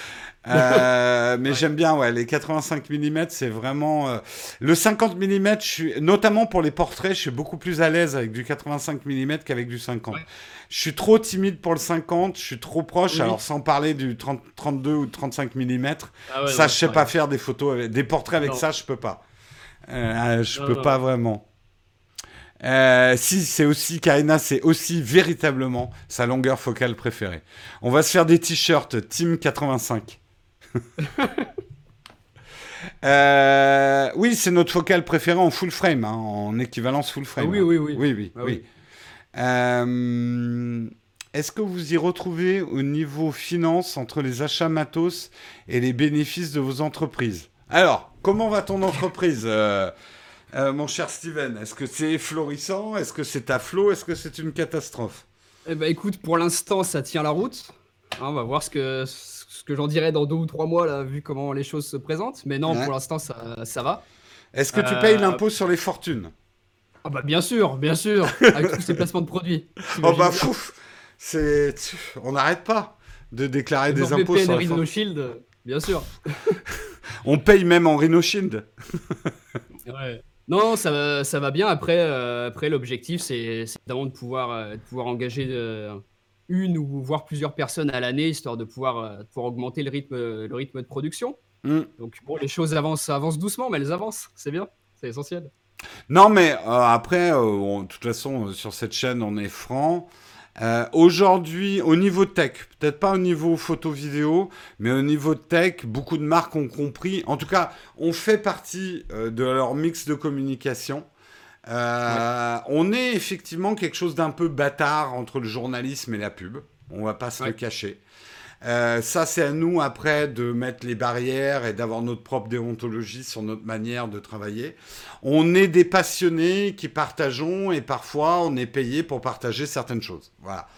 Euh, mais j'aime bien, ouais, les 85 mm, c'est vraiment. euh, Le 50 mm, je suis, notamment pour les portraits, je suis beaucoup plus à l'aise avec du 85 mm qu'avec du 50. Ouais. Je suis trop timide pour le 50, je suis trop proche, Oui. alors sans parler du 30, 32 ou 35 mm. Ah ouais, ça, je sais pas faire des photos, avec- des portraits avec Non. ça, je peux pas. Euh, je Non, peux non. pas vraiment. Euh, si, c'est aussi, Karina, c'est aussi véritablement sa longueur focale préférée. On va se faire des t-shirts Team 85. Euh, oui, c'est notre focale préférée en full frame, hein, en équivalence full Ah frame. oui, hein. oui, oui. Oui, oui, Ah oui. oui. Euh, Est-ce que vous y retrouvez au niveau finance entre les achats matos et les bénéfices de vos entreprises? Alors, comment va ton entreprise, euh, euh, mon cher Steven? Est-ce que c'est florissant? Est-ce que c'est à flot? Est-ce que c'est une catastrophe? Eh ben écoute, pour l'instant, ça tient la route. Hein, on va voir ce que, que j'en dirai dans deux ou trois mois, là, vu comment les choses se présentent. Mais non, Ouais. pour l'instant, ça, ça va. Est-ce que tu Euh, payes l'impôt sur les fortunes? Ah bah bien sûr, bien sûr, avec tous ces placements de produits. Oh bah fouf, c'est, on n'arrête pas de déclarer des impôts sur Rhino Shield, bien sûr. on paye même en Rhino Shield. ouais. Non, ça va, ça va bien. Après, euh, après l'objectif, c'est évidemment de pouvoir, euh, de pouvoir engager euh, une ou voire plusieurs personnes à l'année, histoire de pouvoir, pouvoir augmenter le rythme, le rythme de production. Mm. Donc bon, les choses avancent, avancent doucement, mais elles avancent. C'est bien, c'est essentiel. Non, mais après, de toute façon, sur cette chaîne, on est franc. Euh, aujourd'hui, au niveau tech, peut-être pas au niveau photo-vidéo, mais au niveau tech, beaucoup de marques ont compris. En tout cas, on fait partie euh, de leur mix de communication. Euh, on est effectivement quelque chose d'un peu bâtard entre le journalisme et la pub. On va pas se le cacher. Euh, ça, c'est à nous après de mettre les barrières et d'avoir notre propre déontologie sur notre manière de travailler. On est des passionnés qui partageons et parfois on est payé pour partager certaines choses. Voilà.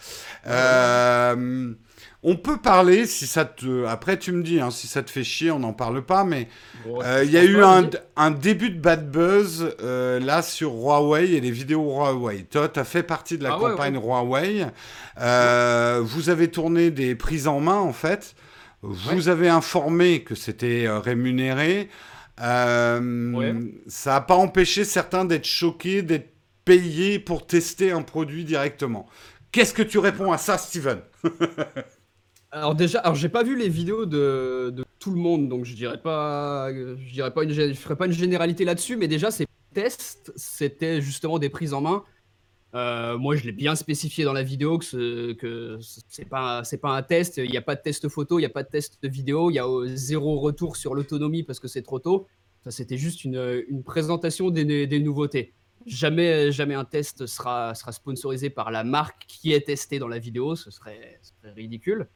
Euh, on peut parler, si ça te... Après, tu me dis, hein, si ça te fait chier, on n'en parle pas, mais euh, il y a eu un, début de bad buzz euh, là sur Huawei et les vidéos Huawei. Toi, tu as fait partie de la ah campagne Huawei. Euh, vous avez tourné des prises en main, en fait. Vous avez informé que c'était rémunéré. Ça n'a pas empêché certains d'être choqués, d'être payés pour tester un produit directement. Qu'est-ce que tu réponds à ça, Steven? Alors déjà, alors j'ai pas vu les vidéos de, tout le monde, donc je dirais pas, je dirais pas une, je ferai pas une généralité là-dessus, mais déjà ces tests, c'était justement des prises en main. Euh, moi, je l'ai bien spécifié dans la vidéo que ce, que c'est pas c'est pas un test. Il n'y a pas de test photo, il n'y a pas de test vidéo, il y a euh, zéro retour sur l'autonomie parce que c'est trop tôt. Ça, c'était juste une, présentation des, nouveautés. Jamais, jamais un test sera, sponsorisé par la marque qui est testée dans la vidéo, ce serait ridicule.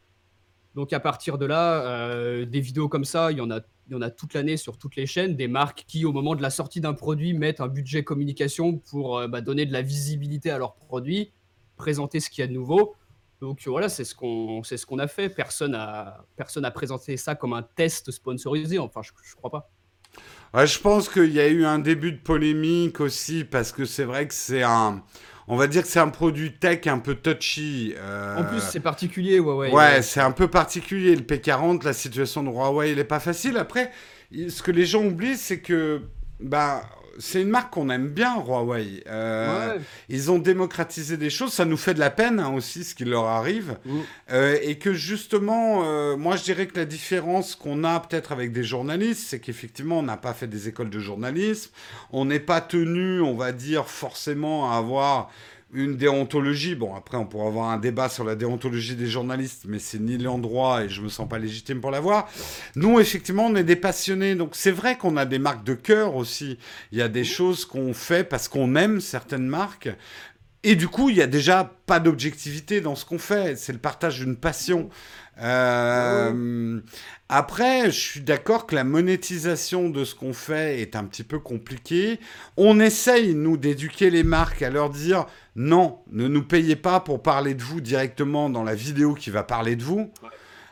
Donc à partir de là, euh, des vidéos comme ça, il y en a, il y en a toute l'année sur toutes les chaînes, des marques qui, au moment de la sortie d'un produit, mettent un budget communication pour euh, bah, donner de la visibilité à leur produit, présenter ce qu'il y a de nouveau. Donc voilà, c'est ce qu'on ce qu'on a fait. Personne a, personne a présenté ça comme un test sponsorisé. Enfin, je, ne crois pas. Je pense qu'il y a eu un début de polémique aussi parce que c'est vrai que c'est un on va dire que c'est un produit tech un peu touchy. Euh, en plus, c'est particulier, Huawei. Ouais, c'est un peu particulier. Le P40, la situation de Huawei, elle n'est pas facile. Après, ce que les gens oublient, c'est que bah, c'est une marque qu'on aime bien, Huawei. Euh, ils ont démocratisé des choses. Ça nous fait de la peine hein, aussi, ce qui leur arrive. Mm. Euh, et que justement, euh, moi, je dirais que la différence qu'on a peut-être avec des journalistes, c'est qu'effectivement, on n'a pas fait des écoles de journalisme. On n'est pas tenu, on va dire, forcément à avoir une déontologie. Bon, après, on pourra avoir un débat sur la déontologie des journalistes, mais c'est ni l'endroit et je me sens pas légitime pour l'avoir. Nous, effectivement, on est des passionnés. Donc, c'est vrai qu'on a des marques de cœur aussi. Il y a des choses qu'on fait parce qu'on aime certaines marques. Et du coup, il y a déjà pas d'objectivité dans ce qu'on fait. C'est le partage d'une passion. Euh, après, je suis d'accord que la monétisation de ce qu'on fait est un petit peu compliquée. On essaye, nous, d'éduquer les marques à leur dire non, ne nous payez pas pour parler de vous directement dans la vidéo qui va parler de vous.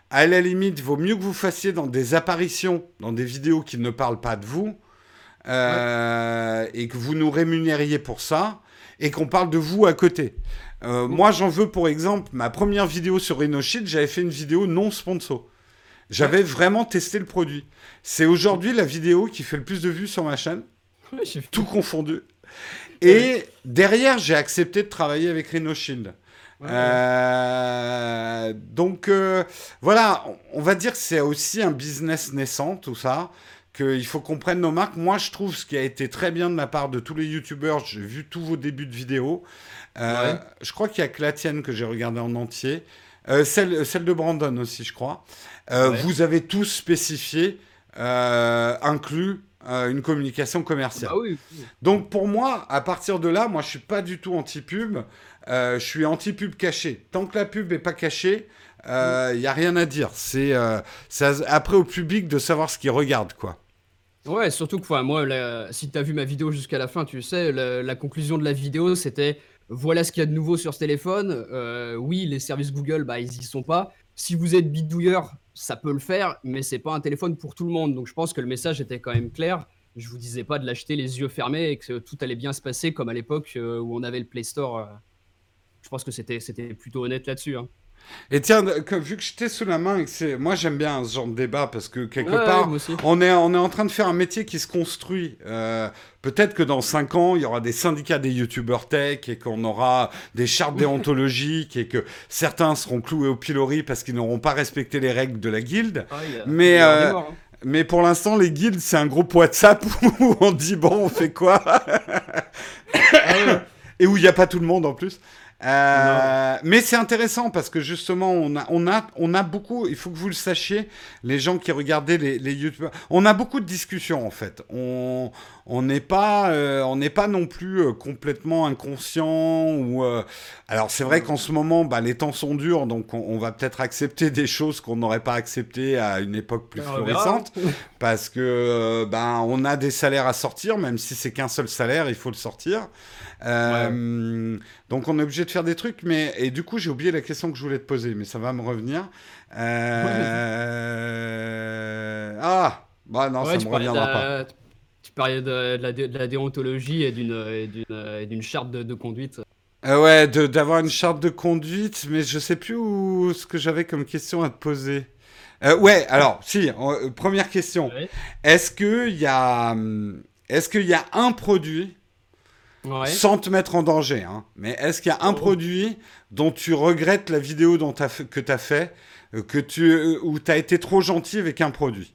À la limite, il vaut mieux que vous fassiez dans des apparitions, dans des vidéos qui ne parlent pas de vous, euh, et que vous nous rémunériez pour ça et qu'on parle de vous à côté. Euh, moi, j'en veux pour exemple, ma première vidéo sur RhinoShield, j'avais fait une vidéo non sponsor. J'avais vraiment testé le produit. C'est aujourd'hui la vidéo qui fait le plus de vues sur ma chaîne, tout confondu. Et derrière, j'ai accepté de travailler avec RhinoShield. Euh, donc euh, voilà, on va dire que c'est aussi un business naissant, tout ça qu'il faut qu'on prenne nos marques. Moi, je trouve ce qui a été très bien de la part de tous les youtubeurs, j'ai vu tous vos débuts de vidéos. Euh, je crois qu'il y a que la tienne que j'ai regardée en entier. Euh, celle, celle de Brandon aussi, je crois. Euh, vous avez tous spécifié, inclus une communication commerciale. Bah Donc pour moi, à partir de là, moi je suis pas du tout anti-pub. je suis anti-pub caché. Tant que la pub est pas cachée, il n'y a rien à dire. C'est après au public de savoir ce qu'il regarde, quoi. Ouais, surtout que moi, si tu as vu ma vidéo jusqu'à la fin, tu sais, la, conclusion de la vidéo, c'était voilà ce qu'il y a de nouveau sur ce téléphone. Euh, oui, les services Google, bah, ils y sont pas. Si vous êtes bidouilleur, ça peut le faire, mais c'est pas un téléphone pour tout le monde. Donc je pense que le message était quand même clair. je vous disais pas de l'acheter les yeux fermés et que tout allait bien se passer comme à l'époque où on avait le Play Store. je pense que c'était plutôt honnête là-dessus. Hein. Et tiens, vu que j'étais sous la main, c'est moi j'aime bien ce genre de débat parce que quelque part, on, est, on est en train de faire un métier qui se construit. Euh, peut-être que dans 5 ans, il y aura des syndicats des youtubeurs tech et qu'on aura des chartes déontologiques et que certains seront cloués au pilori parce qu'ils n'auront pas respecté les règles de la guilde. Ah, mais, euh, hein. mais pour l'instant, les guildes, c'est un groupe WhatsApp où on dit bon, on fait quoi? Ah Et où il n'y a pas tout le monde en plus. Euh, mais c'est intéressant parce que justement, on a, on, a, on a beaucoup, il faut que vous le sachiez, les gens qui regardaient les, les YouTubeurs, on a beaucoup de discussions en fait. On n'est pas, euh, on pas non plus euh, complètement inconscient. Ou, alors c'est vrai qu'en ce moment, bah, les temps sont durs, donc on, va peut-être accepter des choses qu'on n'aurait pas acceptées à une époque plus florissante. Parce que bah, on a des salaires à sortir, même si c'est qu'un seul salaire, il faut le sortir. Euh, donc on est obligé de faire des trucs, mais et du coup j'ai oublié la question que je voulais te poser, mais ça va me revenir. Euh... Ah, bah non, ça me reviendra pas. Tu parlais de, la, de la, déontologie et d'une charte de, conduite. Euh, ouais, d'avoir une charte de conduite, mais je sais plus où ce que j'avais comme question à te poser. Euh, ouais, alors, si, euh, première question. Est-ce qu'il y a, hum, est-ce qu'il y a un produit sans te mettre en danger. Hein. Mais est-ce qu'il y a un oh. produit dont tu regrettes la vidéo dont as fait, que tu as fait, euh, que tu, euh, où tu as été trop gentil avec un produit?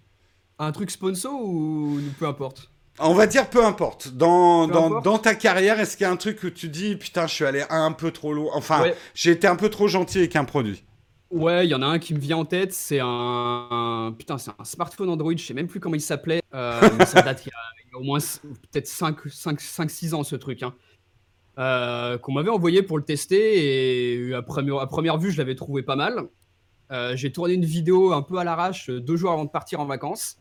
Un truc sponsor ou peu importe? On va dire peu importe. Dans, dans, dans, ta carrière, est-ce qu'il y a un truc où tu dis putain, je suis allé un peu trop loin Enfin, j'ai été un peu trop gentil avec un produit? Ouais, il y en a un qui me vient en tête, c'est un, putain, c'est un smartphone Android, je sais même plus comment il s'appelait. Euh, ça date il y, a, au moins peut-être 5-6 ans ce truc. Hein. Euh, qu'on m'avait envoyé pour le tester et à première, à première vue je l'avais trouvé pas mal. Euh, j'ai tourné une vidéo un peu à l'arrache deux jours avant de partir en vacances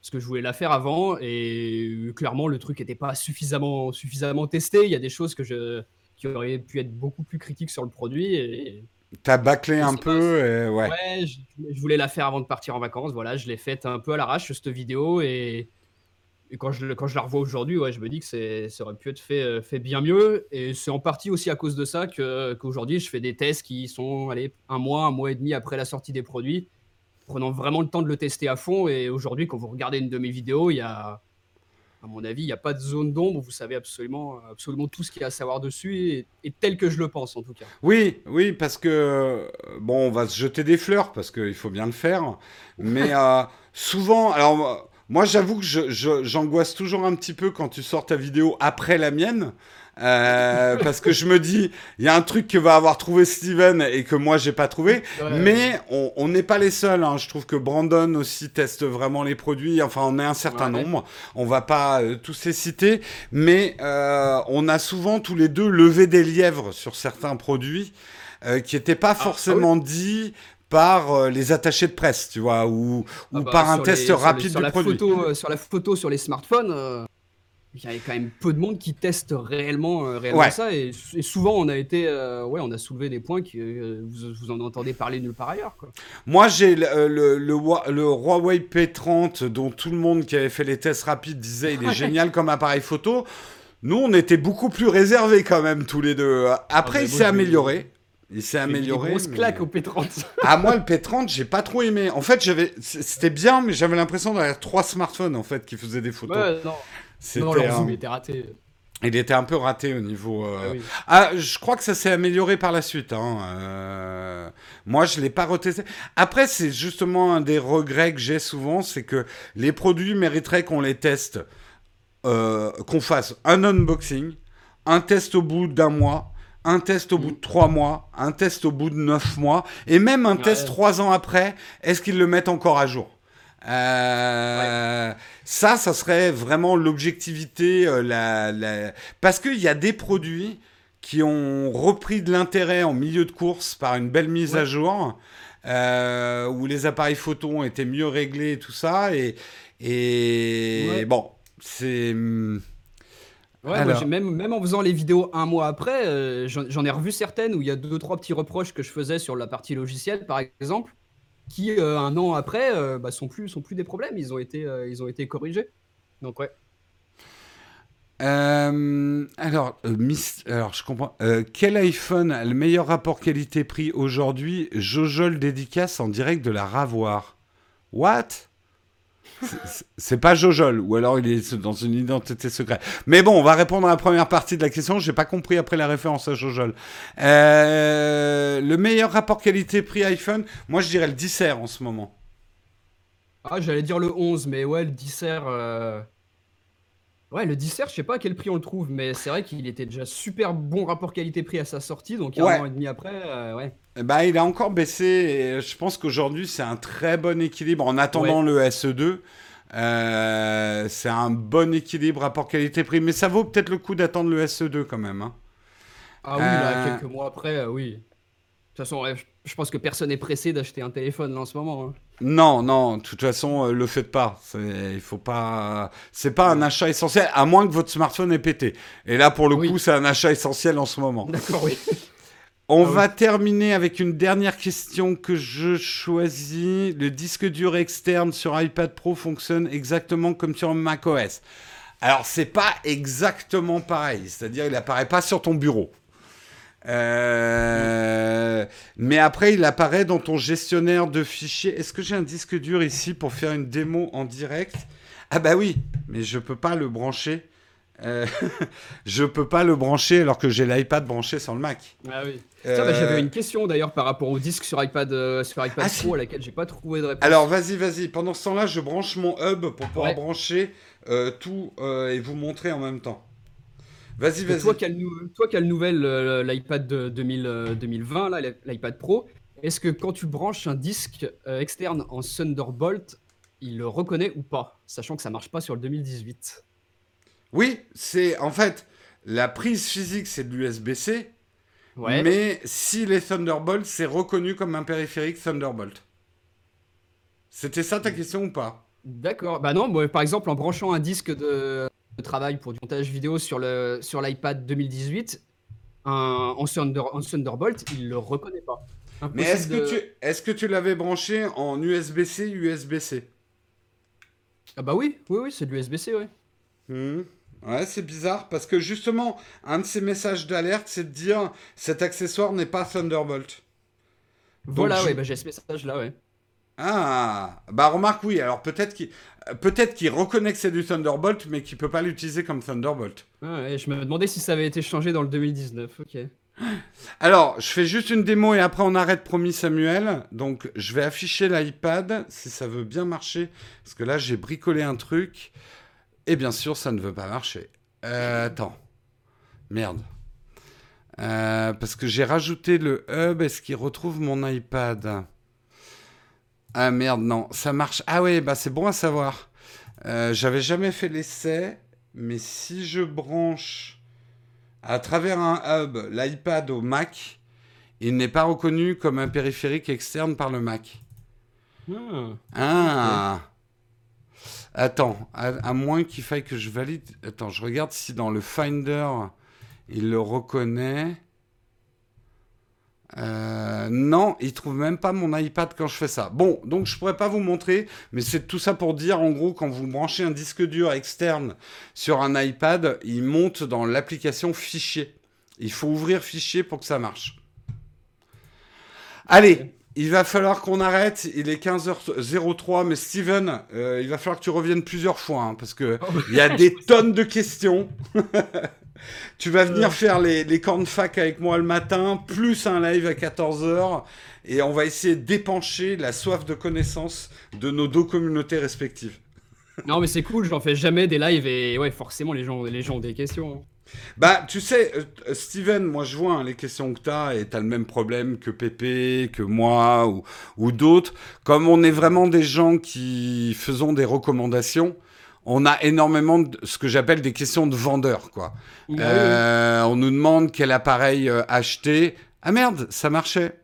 parce que je voulais la faire avant et clairement le truc n'était pas suffisamment, suffisamment testé. Il y a des choses que je, qui auraient pu être beaucoup plus critiques sur le produit et, T'as bâclé un peu et ouais. Ouais, je, voulais la faire avant de partir en vacances. Voilà, je l'ai faite un peu à l'arrache, cette vidéo. Et, quand, je, quand je la revois aujourd'hui, ouais, je me dis que ça aurait pu être fait, euh, fait bien mieux. Et c'est en partie aussi à cause de ça qu'aujourd'hui, je fais des tests qui sont allez, un mois, un mois et demi après la sortie des produits, prenant vraiment le temps de le tester à fond. Et aujourd'hui, quand vous regardez une de mes vidéos, il y a à mon avis, il n'y a pas de zone d'ombre. Vous savez absolument, absolument tout ce qu'il y a à savoir dessus, et, tel que je le pense en tout cas. Oui, oui, parce que bon, on va se jeter des fleurs parce qu'il faut bien le faire, mais euh, souvent, alors moi, j'avoue que j'angoisse toujours un petit peu quand tu sors ta vidéo après la mienne. Euh, parce que je me dis, il y a un truc que va avoir trouvé Steven et que moi j'ai pas trouvé. mais on n'est pas les seuls. Hein. Je trouve que Brandon aussi teste vraiment les produits. Enfin, on est un certain nombre. On va pas euh, tous les citer, mais euh, on a souvent tous les deux levé des lièvres sur certains produits qui n'étaient pas ah, ah forcément dit par les attachés de presse, tu vois, ou, ou ah bah, par un test rapide sur du produit. Photo, sur la photo sur les smartphones, il y a quand même peu de monde qui teste réellement, euh, réellement ça. Et, souvent, on a été, euh, ouais, on a soulevé des points que euh, vous, vous, en entendez parler nulle part ailleurs. Quoi. Moi, j'ai le, le, le, Huawei P30 dont tout le monde qui avait fait les tests rapides disait il est génial comme appareil photo. Nous, on était beaucoup plus réservés quand même tous les deux. Après, ah, il s'est amélioré. Il s'est amélioré. Une grosse claque au P30. ah moi le P30 j'ai pas trop aimé. En fait j'avais, c'était bien mais j'avais l'impression d'avoir trois smartphones en fait qui faisaient des photos. Non. Non, leur zoom était raté. Il était un peu raté au niveau. Euh, ah, ah, je crois que ça s'est amélioré par la suite. Hein. Euh, moi, je l'ai pas retesté. Après, c'est justement un des regrets que j'ai souvent, c'est que les produits mériteraient qu'on les teste, euh, qu'on fasse un unboxing, un test au bout d'un mois, un test au bout de trois mois, un test au bout de neuf mois, et même un test trois ans après. Est-ce qu'ils le mettent encore à jour? Euh, ça, ça serait vraiment l'objectivité, euh, la, parce qu'il y a des produits qui ont repris de l'intérêt en milieu de course par une belle mise à jour, euh, où les appareils photo ont été mieux réglés et tout ça, et, et bon, c'est... Ouais, même, même en faisant les vidéos un mois après, j'en ai revu certaines où il y a deux, trois petits reproches que je faisais sur la partie logicielle, par exemple qui euh, un an après euh, bah, sont plus sont plus des problèmes. Ils ont été euh, ils ont été corrigés. Donc ouais. Euh, alors, euh, Miss- alors, je comprends. Euh, quel iPhone a le meilleur rapport qualité-prix aujourd'hui? Jojol dédicace en direct de la Ravoir. What? C'est- pas Jojol, ou alors il est dans une identité secrète. Mais bon, on va répondre à la première partie de la question. J'ai pas compris après la référence à Jojol. Euh, le meilleur rapport qualité-prix iPhone, moi je dirais le 10R en ce moment. Ah, j'allais dire le 11, mais ouais, le 10 euh... Ouais, le 10 je sais pas à quel prix on le trouve, mais c'est vrai qu'il était déjà super bon rapport qualité-prix à sa sortie, donc un Ouais. an et demi après, euh, ouais. Ben, il a encore baissé et je pense qu'aujourd'hui c'est un très bon équilibre en attendant le SE2. euh, c'est un bon équilibre rapport qualité-prix, mais ça vaut peut-être le coup d'attendre le SE2 quand même. hein. Ah oui, là, Euh. quelques mois après, oui. De toute façon, ouais, je- je pense que personne n'est pressé d'acheter un téléphone là, en ce moment. hein. Non, non, de toute façon, euh, le faites pas. Il faut pas. C'est pas un achat essentiel, à moins que votre smartphone ait pété. Et là, pour le Oui. coup, c'est un achat essentiel en ce moment. D'accord, oui. On Ah oui. va terminer avec une dernière question que je choisis. Le disque dur externe sur iPad Pro fonctionne exactement comme sur macOS. Alors, c'est pas exactement pareil. C'est-à-dire, il apparaît pas sur ton bureau. Euh, Mais après, il apparaît dans ton gestionnaire de fichiers. Est-ce que j'ai un disque dur ici pour faire une démo en direct? Ah bah oui, mais je peux pas le brancher. Euh, je peux pas le brancher alors que j'ai l'iPad branché sur le Mac. Ah oui. Tiens, bah, Euh, J'avais une question d'ailleurs par rapport au disque sur iPad, euh, sur iPad Ah, Pro à laquelle j'ai pas trouvé de réponse. Alors vas-y, vas-y. Pendant ce temps-là, je branche mon hub pour pouvoir Ouais. brancher euh, tout euh, et vous montrer en même temps. Vas-y, vas-y. toi, quelle nou- toi, quelle nouvelle euh, l'iPad de 2000, euh, 2020, là, l'iPad Pro, est-ce que quand tu branches un disque euh, externe en Thunderbolt, il le reconnaît ou pas Sachant que ça marche pas sur le 2018. Oui, c'est en fait la prise physique, c'est de l'USB-C, Ouais. mais si les Thunderbolt, c'est reconnu comme un périphérique Thunderbolt. C'était ça ta question ou pas? D'accord. Bah non, moi, par exemple, en branchant un disque de, de travail pour du montage vidéo sur le sur l'iPad 2018, un, en, Thunder- en Thunderbolt, il le reconnaît pas. Mais est-ce que tu est-ce que tu l'avais branché en USB-C, USB-C Ah bah oui, oui, oui, c'est de l'USB-C, oui. Hmm. Ouais, c'est bizarre parce que justement, un de ces messages d'alerte, c'est de dire cet accessoire n'est pas Thunderbolt. Voilà, je- ouais, bah j'ai ce message-là, ouais. Ah, bah remarque oui. Alors peut-être qu'il peut-être qu'il reconnaît que c'est du Thunderbolt, mais qu'il peut pas l'utiliser comme Thunderbolt. Ah ouais, je me demandais si ça avait été changé dans le 2019, ok. Alors, je fais juste une démo et après on arrête, promis Samuel. Donc, je vais afficher l'iPad si ça veut bien marcher, parce que là j'ai bricolé un truc et bien sûr ça ne veut pas marcher. Euh, attends, merde. Euh, parce que j'ai rajouté le hub. Est-ce qu'il retrouve mon iPad? Ah merde, non, ça marche. Ah ouais, bah c'est bon à savoir. Euh, J'avais jamais fait l'essai, mais si je branche à travers un hub l'iPad au Mac, il n'est pas reconnu comme un périphérique externe par le Mac. Ah. Ah Attends, à, à moins qu'il faille que je valide. Attends, je regarde si dans le Finder il le reconnaît. Euh, non, il trouve même pas mon iPad quand je fais ça. Bon, donc je pourrais pas vous montrer, mais c'est tout ça pour dire en gros quand vous branchez un disque dur externe sur un iPad, il monte dans l'application fichier. Il faut ouvrir fichier pour que ça marche. Allez, il va falloir qu'on arrête. Il est 15h03, mais Steven, euh, il va falloir que tu reviennes plusieurs fois hein, parce que Oh, il y a des tonnes de questions. tu vas venir faire les, les de fac avec moi le matin, plus un live à 14h, et on va essayer d'épancher la soif de connaissance de nos deux communautés respectives. Non, mais c'est cool, j'en fais jamais des lives et ouais, forcément, les gens, les gens ont des questions. Bah, tu sais, euh, Steven, moi je vois hein, les questions que tu as et tu as le même problème que Pépé, que moi ou, ou d'autres. Comme on est vraiment des gens qui faisons des recommandations, on a énormément de ce que j'appelle des questions de vendeurs, quoi. Ah Euh, on nous demande quel appareil euh, acheter. Ah merde, ça marchait.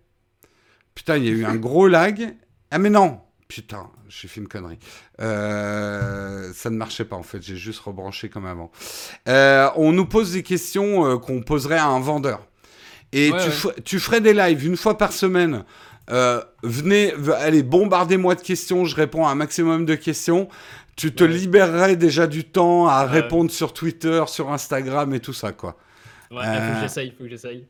Putain, il y a eu un gros lag. Ah mais non. Putain, j'ai fait une connerie. Euh, ça ne marchait pas en fait, j'ai juste rebranché comme avant. On nous pose des questions qu'on poserait à un vendeur. Et Ouais, tu, ouais. tu ferais des lives une fois par semaine. Venez, allez, bombardez-moi de questions, je réponds à un maximum de questions. Tu te Ouais. libérerais déjà du temps à répondre sur Twitter, sur Instagram et tout ça, quoi. Ouais, faut Euh. que j'essaye, faut que j'essaye.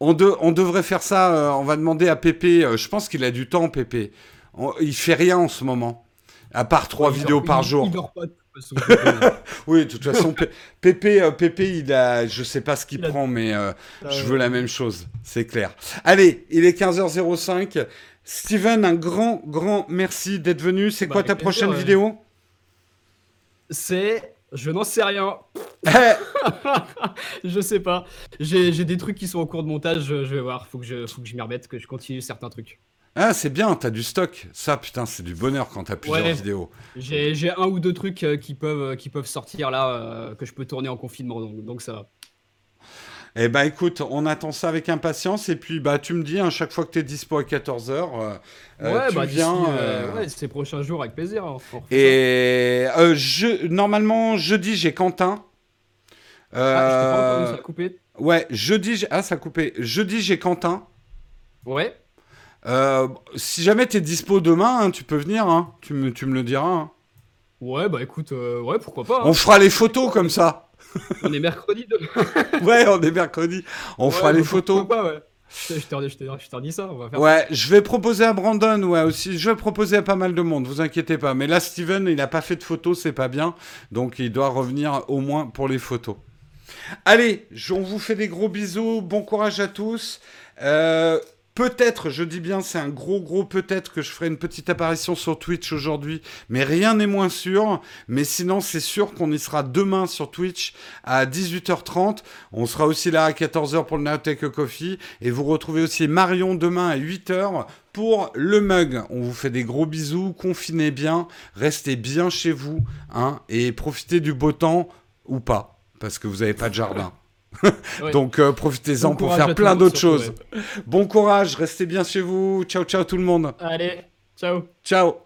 On, de- on devrait faire ça, euh, on va demander à Pépé, euh, je pense qu'il a du temps, Pépé. On- il fait rien en ce moment, à part trois vidéos dort- par il- jour. Il dort pas de toute façon. Oui, de toute façon, Pé- Pépé, euh, Pépé, il a, je sais pas ce qu'il prend, mais euh, je Euh, veux la même chose, c'est clair. Allez, il est 15h05. Steven, un grand, grand merci d'être venu. C'est Bah, quoi ta plaisir, prochaine ouais. vidéo? C'est. Je n'en sais rien. Eh, je sais pas. J'ai des trucs qui sont en cours de montage, je, je vais voir. Faut que je, faut que je m'y remette, que je continue certains trucs. Ah, c'est bien, t'as du stock. Ça, putain, c'est du bonheur quand t'as plusieurs Ouais. vidéos. J'ai j'ai un ou deux trucs euh, qui peuvent, euh, qui peuvent sortir là, euh, que je peux tourner en confinement, donc, donc ça va. Eh ben écoute, on attend ça avec impatience et puis bah tu me dis à chaque fois que t'es dispo à 14h, ouais, tu bah viens. euh, euh, ouais, ces prochains jours, avec plaisir. hein. Et euh, je, normalement jeudi j'ai Quentin. Ah, je Euh, entendu, ça a coupé. ouais, jeudi j'ai- ah ça a coupé. Jeudi j'ai Quentin. Ouais. Euh, si jamais t'es dispo demain, hein, tu peux venir. hein. Tu me, tu me le diras. hein. Ouais, bah écoute, euh, ouais, pourquoi pas. hein. On fera les photos comme ça. On est mercredi demain. Ouais, on est mercredi. On fera les photos. pourquoi pas, ouais. Je te- je te je te- je te dis ça, on va faire Ouais, je vais proposer à Brandon, ouais, aussi. Je vais proposer à pas mal de monde, vous inquiétez pas. Mais là, Steven, il n'a pas fait de photos, c'est pas bien. Donc, il doit revenir au moins pour les photos. Allez, je- on vous fait des gros bisous. Bon courage à tous. Euh, peut-être, je dis bien, c'est un gros, gros peut-être que je ferai une petite apparition sur Twitch aujourd'hui. Mais rien n'est moins sûr. Mais sinon, c'est sûr qu'on y sera demain sur Twitch à 18h30. On sera aussi là à 14h pour le Nowtech Coffee. Et vous retrouvez aussi Marion demain à 8h pour le mug. On vous fait des gros bisous. Confinez bien. Restez bien chez vous. Hein, et profitez du beau temps ou pas. Parce que vous n'avez pas de jardin. Ouais. Donc euh, profitez-en Bon pour faire plein d'autres choses. Bon courage. Restez bien chez vous. Ciao, ciao tout le monde. Allez, ciao. Ciao.